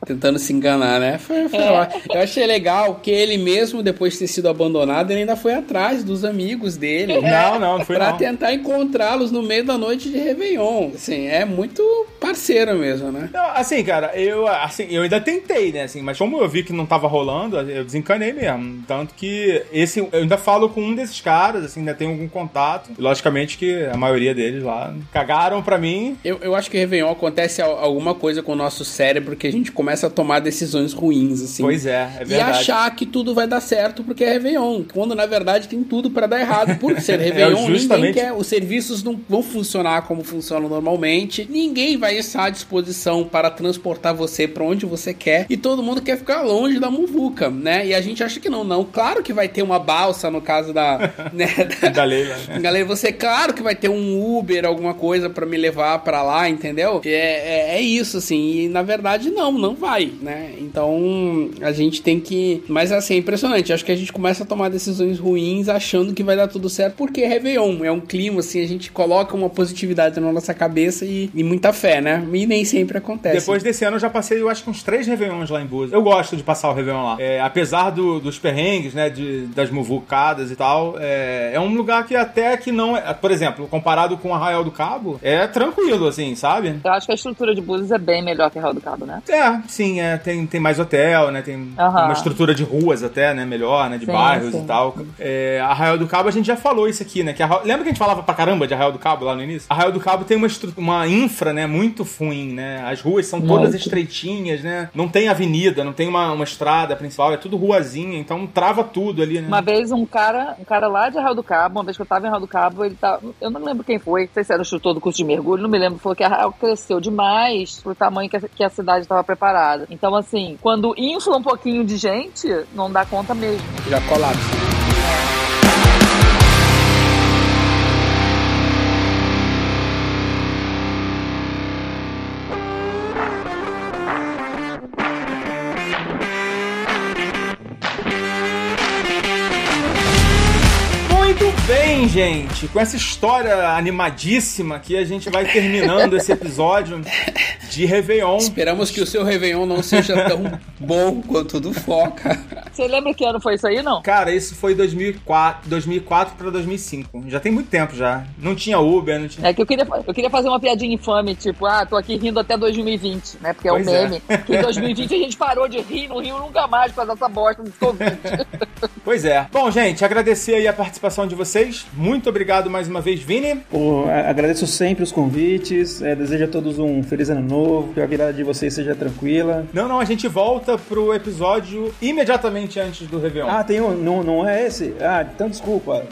Tentando se enganar, né? Foi, foi É. Eu achei legal que ele mesmo, depois de ter sido abandonado, ele ainda foi atrás dos amigos dele. Não, não, não foi Pra não. tentar encontrá-los no meio da noite de Réveillon. Assim, é muito parceiro mesmo, né? Não, assim, cara, eu, assim, eu ainda tentei, né, assim, mas como eu vi que não tava rolando, eu desencanei mesmo. Tanto que esse, eu ainda falo com um desses caras, assim, ainda tenho algum contato. E, logicamente que a maioria deles lá cagaram pra mim. Eu, eu acho que Réveillon acontece al- alguma coisa com o nosso cérebro que a gente começa a tomar decisões ruins, assim. Pois é, é E verdade. achar que tudo vai dar certo porque é Réveillon. Quando na verdade tem tudo pra dar errado. Por ser Réveillon, ninguém É, justamente. quer. Os serviços não vão funcionar como funcionam normalmente. Ninguém vai estar à disposição para transportar você pra onde você quer. E todo mundo quer ficar longe da muvuca, né? E a gente acha que não, não. Claro que vai ter uma balsa no caso da. né, da- Da Leila, né? Galera, você, claro que vai ter um Uber, alguma coisa pra me levar pra lá, entendeu? É, é, é isso, assim. E na verdade, não, não vai, né? Então a gente tem que. Mas assim, é impressionante. Acho que a gente começa a tomar decisões ruins achando que vai dar tudo certo, porque é Réveillon. É um clima, assim, a gente coloca uma positividade na nossa cabeça e, e muita fé, né? E nem sempre acontece. Depois desse ano eu já passei, eu acho que uns três Réveillons lá em Búzios. Eu gosto de passar o Réveillon lá. É, apesar do- dos perrengues, né, de, das muvucadas e tal, é, é um lugar que até que não é... Por exemplo, comparado com Arraial do Cabo, é tranquilo, assim, sabe? Eu acho que a estrutura de Búzios é bem melhor que a Real do Cabo, né? É, sim, é, tem, tem mais hotel, né? Tem Aham. uma estrutura de ruas até, né? Melhor, né? De Sim, bairros sim. e tal. É, Arraial do Cabo, a gente já falou isso aqui, né? Que Arraial- Lembra que a gente falava pra caramba de Arraial do Cabo lá no início? Arraial do Cabo tem uma, estru- uma infra, né? Muito ruim, né? As ruas são todas Muito. estreitinhas, né? Não tem avenida, não tem uma, uma estrada principal, é tudo ruazinha, então trava tudo ali, né? Uma vez um cara, um cara lá de Arraial do Cabo, uma vez que eu tava em Arraial do Cabo, ele tá, eu não lembro quem foi, não sei se era o instrutor do curso de mergulho, não me lembro, falou que Arraial cresceu demais pro tamanho que a, que a cidade estava preparada. Então assim, quando infla um pouquinho de gente, não dá conta mesmo. Já colapsa. Gente. Com essa história animadíssima que a gente vai terminando esse episódio de Réveillon. Esperamos que o seu Réveillon não seja tão bom quanto o do Foca. Você lembra que ano foi isso aí, não? Cara, isso foi 2004, 2004 para 2005. Já tem muito tempo já. Não tinha Uber, não tinha. É que eu queria, eu queria fazer uma piadinha infame, tipo, ah, tô aqui rindo até 2020, né? Porque é Pois um é. meme. Que em 2020 a gente parou de rir, não riu nunca mais por causa dessa bosta do Covid. Pois é. Bom, gente, agradecer aí a participação de vocês. Muito obrigado mais uma vez, Vini. Pô, agradeço sempre os convites, é, desejo a todos um feliz ano novo, que a virada de vocês seja tranquila. Não, não, a gente volta pro episódio imediatamente antes do Réveillon. Ah, tem um, não, não é esse? Ah, então desculpa.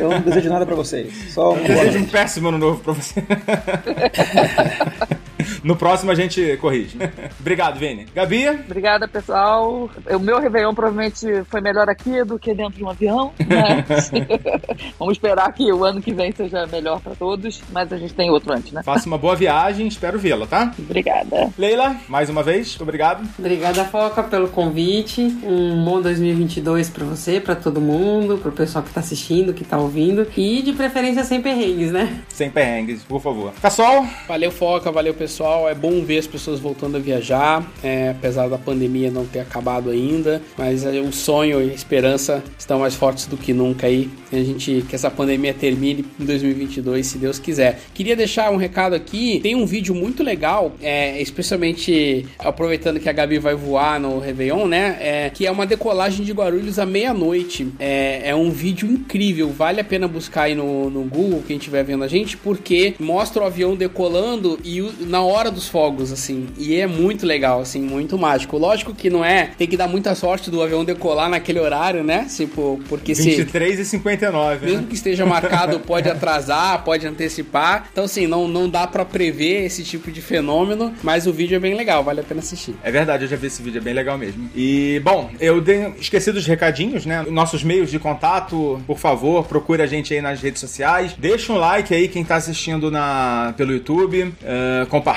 Eu não desejo nada pra vocês. Só um Desejo um péssimo ano novo pra você. no próximo a gente corrige. Obrigado, Vini. Gabi, Obrigada, pessoal. O meu Réveillon provavelmente foi melhor aqui do que dentro de um avião. Mas... Vamos esperar que o ano que vem seja melhor pra todos, mas a gente tem outro antes, né? faça uma boa viagem, espero vê-la, tá? Obrigada. Leila, mais uma vez, muito obrigado. Obrigada, Foca, pelo convite. Um bom 2022 pra você, pra todo mundo, pro pessoal que tá assistindo, que tá ouvindo. E de preferência sem perrengues, né? Sem perrengues, por favor. Pessoal, Valeu, Foca, valeu, pessoal. É bom ver as pessoas voltando a viajar, é, apesar da pandemia não ter acabado ainda. Mas é, o sonho e a esperança estão mais fortes do que nunca aí. A gente que essa pandemia termine em 2022, se Deus quiser. Queria deixar um recado aqui. Tem um vídeo muito legal, é, especialmente aproveitando que a Gabi vai voar no Réveillon, né? É, que é uma decolagem de Guarulhos à meia-noite. É, é um vídeo incrível, vale a pena buscar aí no, no Google, quem estiver vendo a gente, porque mostra o avião decolando e o- na hora dos fogos, assim. E é muito legal, assim, muito mágico. Lógico que não é, tem que dar muita sorte do avião decolar naquele horário, né? Tipo, porque se 23 e 59. mesmo Né? que esteja marcado, pode atrasar, pode antecipar. Então, assim, não, não dá pra prever esse tipo de fenômeno, mas o vídeo é bem legal, vale a pena assistir. É verdade, eu já vi esse vídeo, é bem legal mesmo. E, bom, eu esqueci dos recadinhos, né? Nossos meios de contato, por favor, procure a gente aí nas redes sociais. Deixa um like aí, quem tá assistindo na, pelo YouTube. eh, compartilha,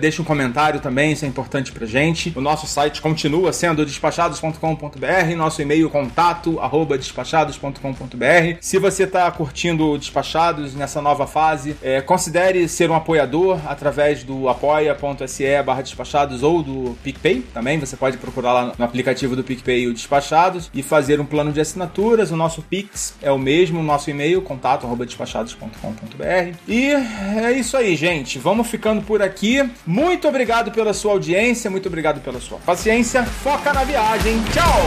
deixa um comentário também, isso é importante pra gente. O nosso site continua sendo despachados.com.br, nosso e-mail contato, arroba despachados.com.br. Se você tá curtindo Despachados nessa nova fase, eh, considere ser um apoiador através do apoia.se barra despachados ou do PicPay também. Você pode procurar lá no aplicativo do PicPay o Despachados e fazer um plano de assinaturas. O nosso Pix é o mesmo, o nosso e-mail, contato arroba despachados.com.br. E é isso aí, gente. Vamos ficando por aqui. Muito obrigado pela sua audiência, muito obrigado pela sua paciência. Foca na viagem. Tchau!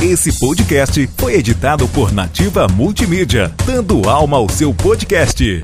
Esse podcast foi editado por Nativa Multimídia, dando alma ao seu podcast.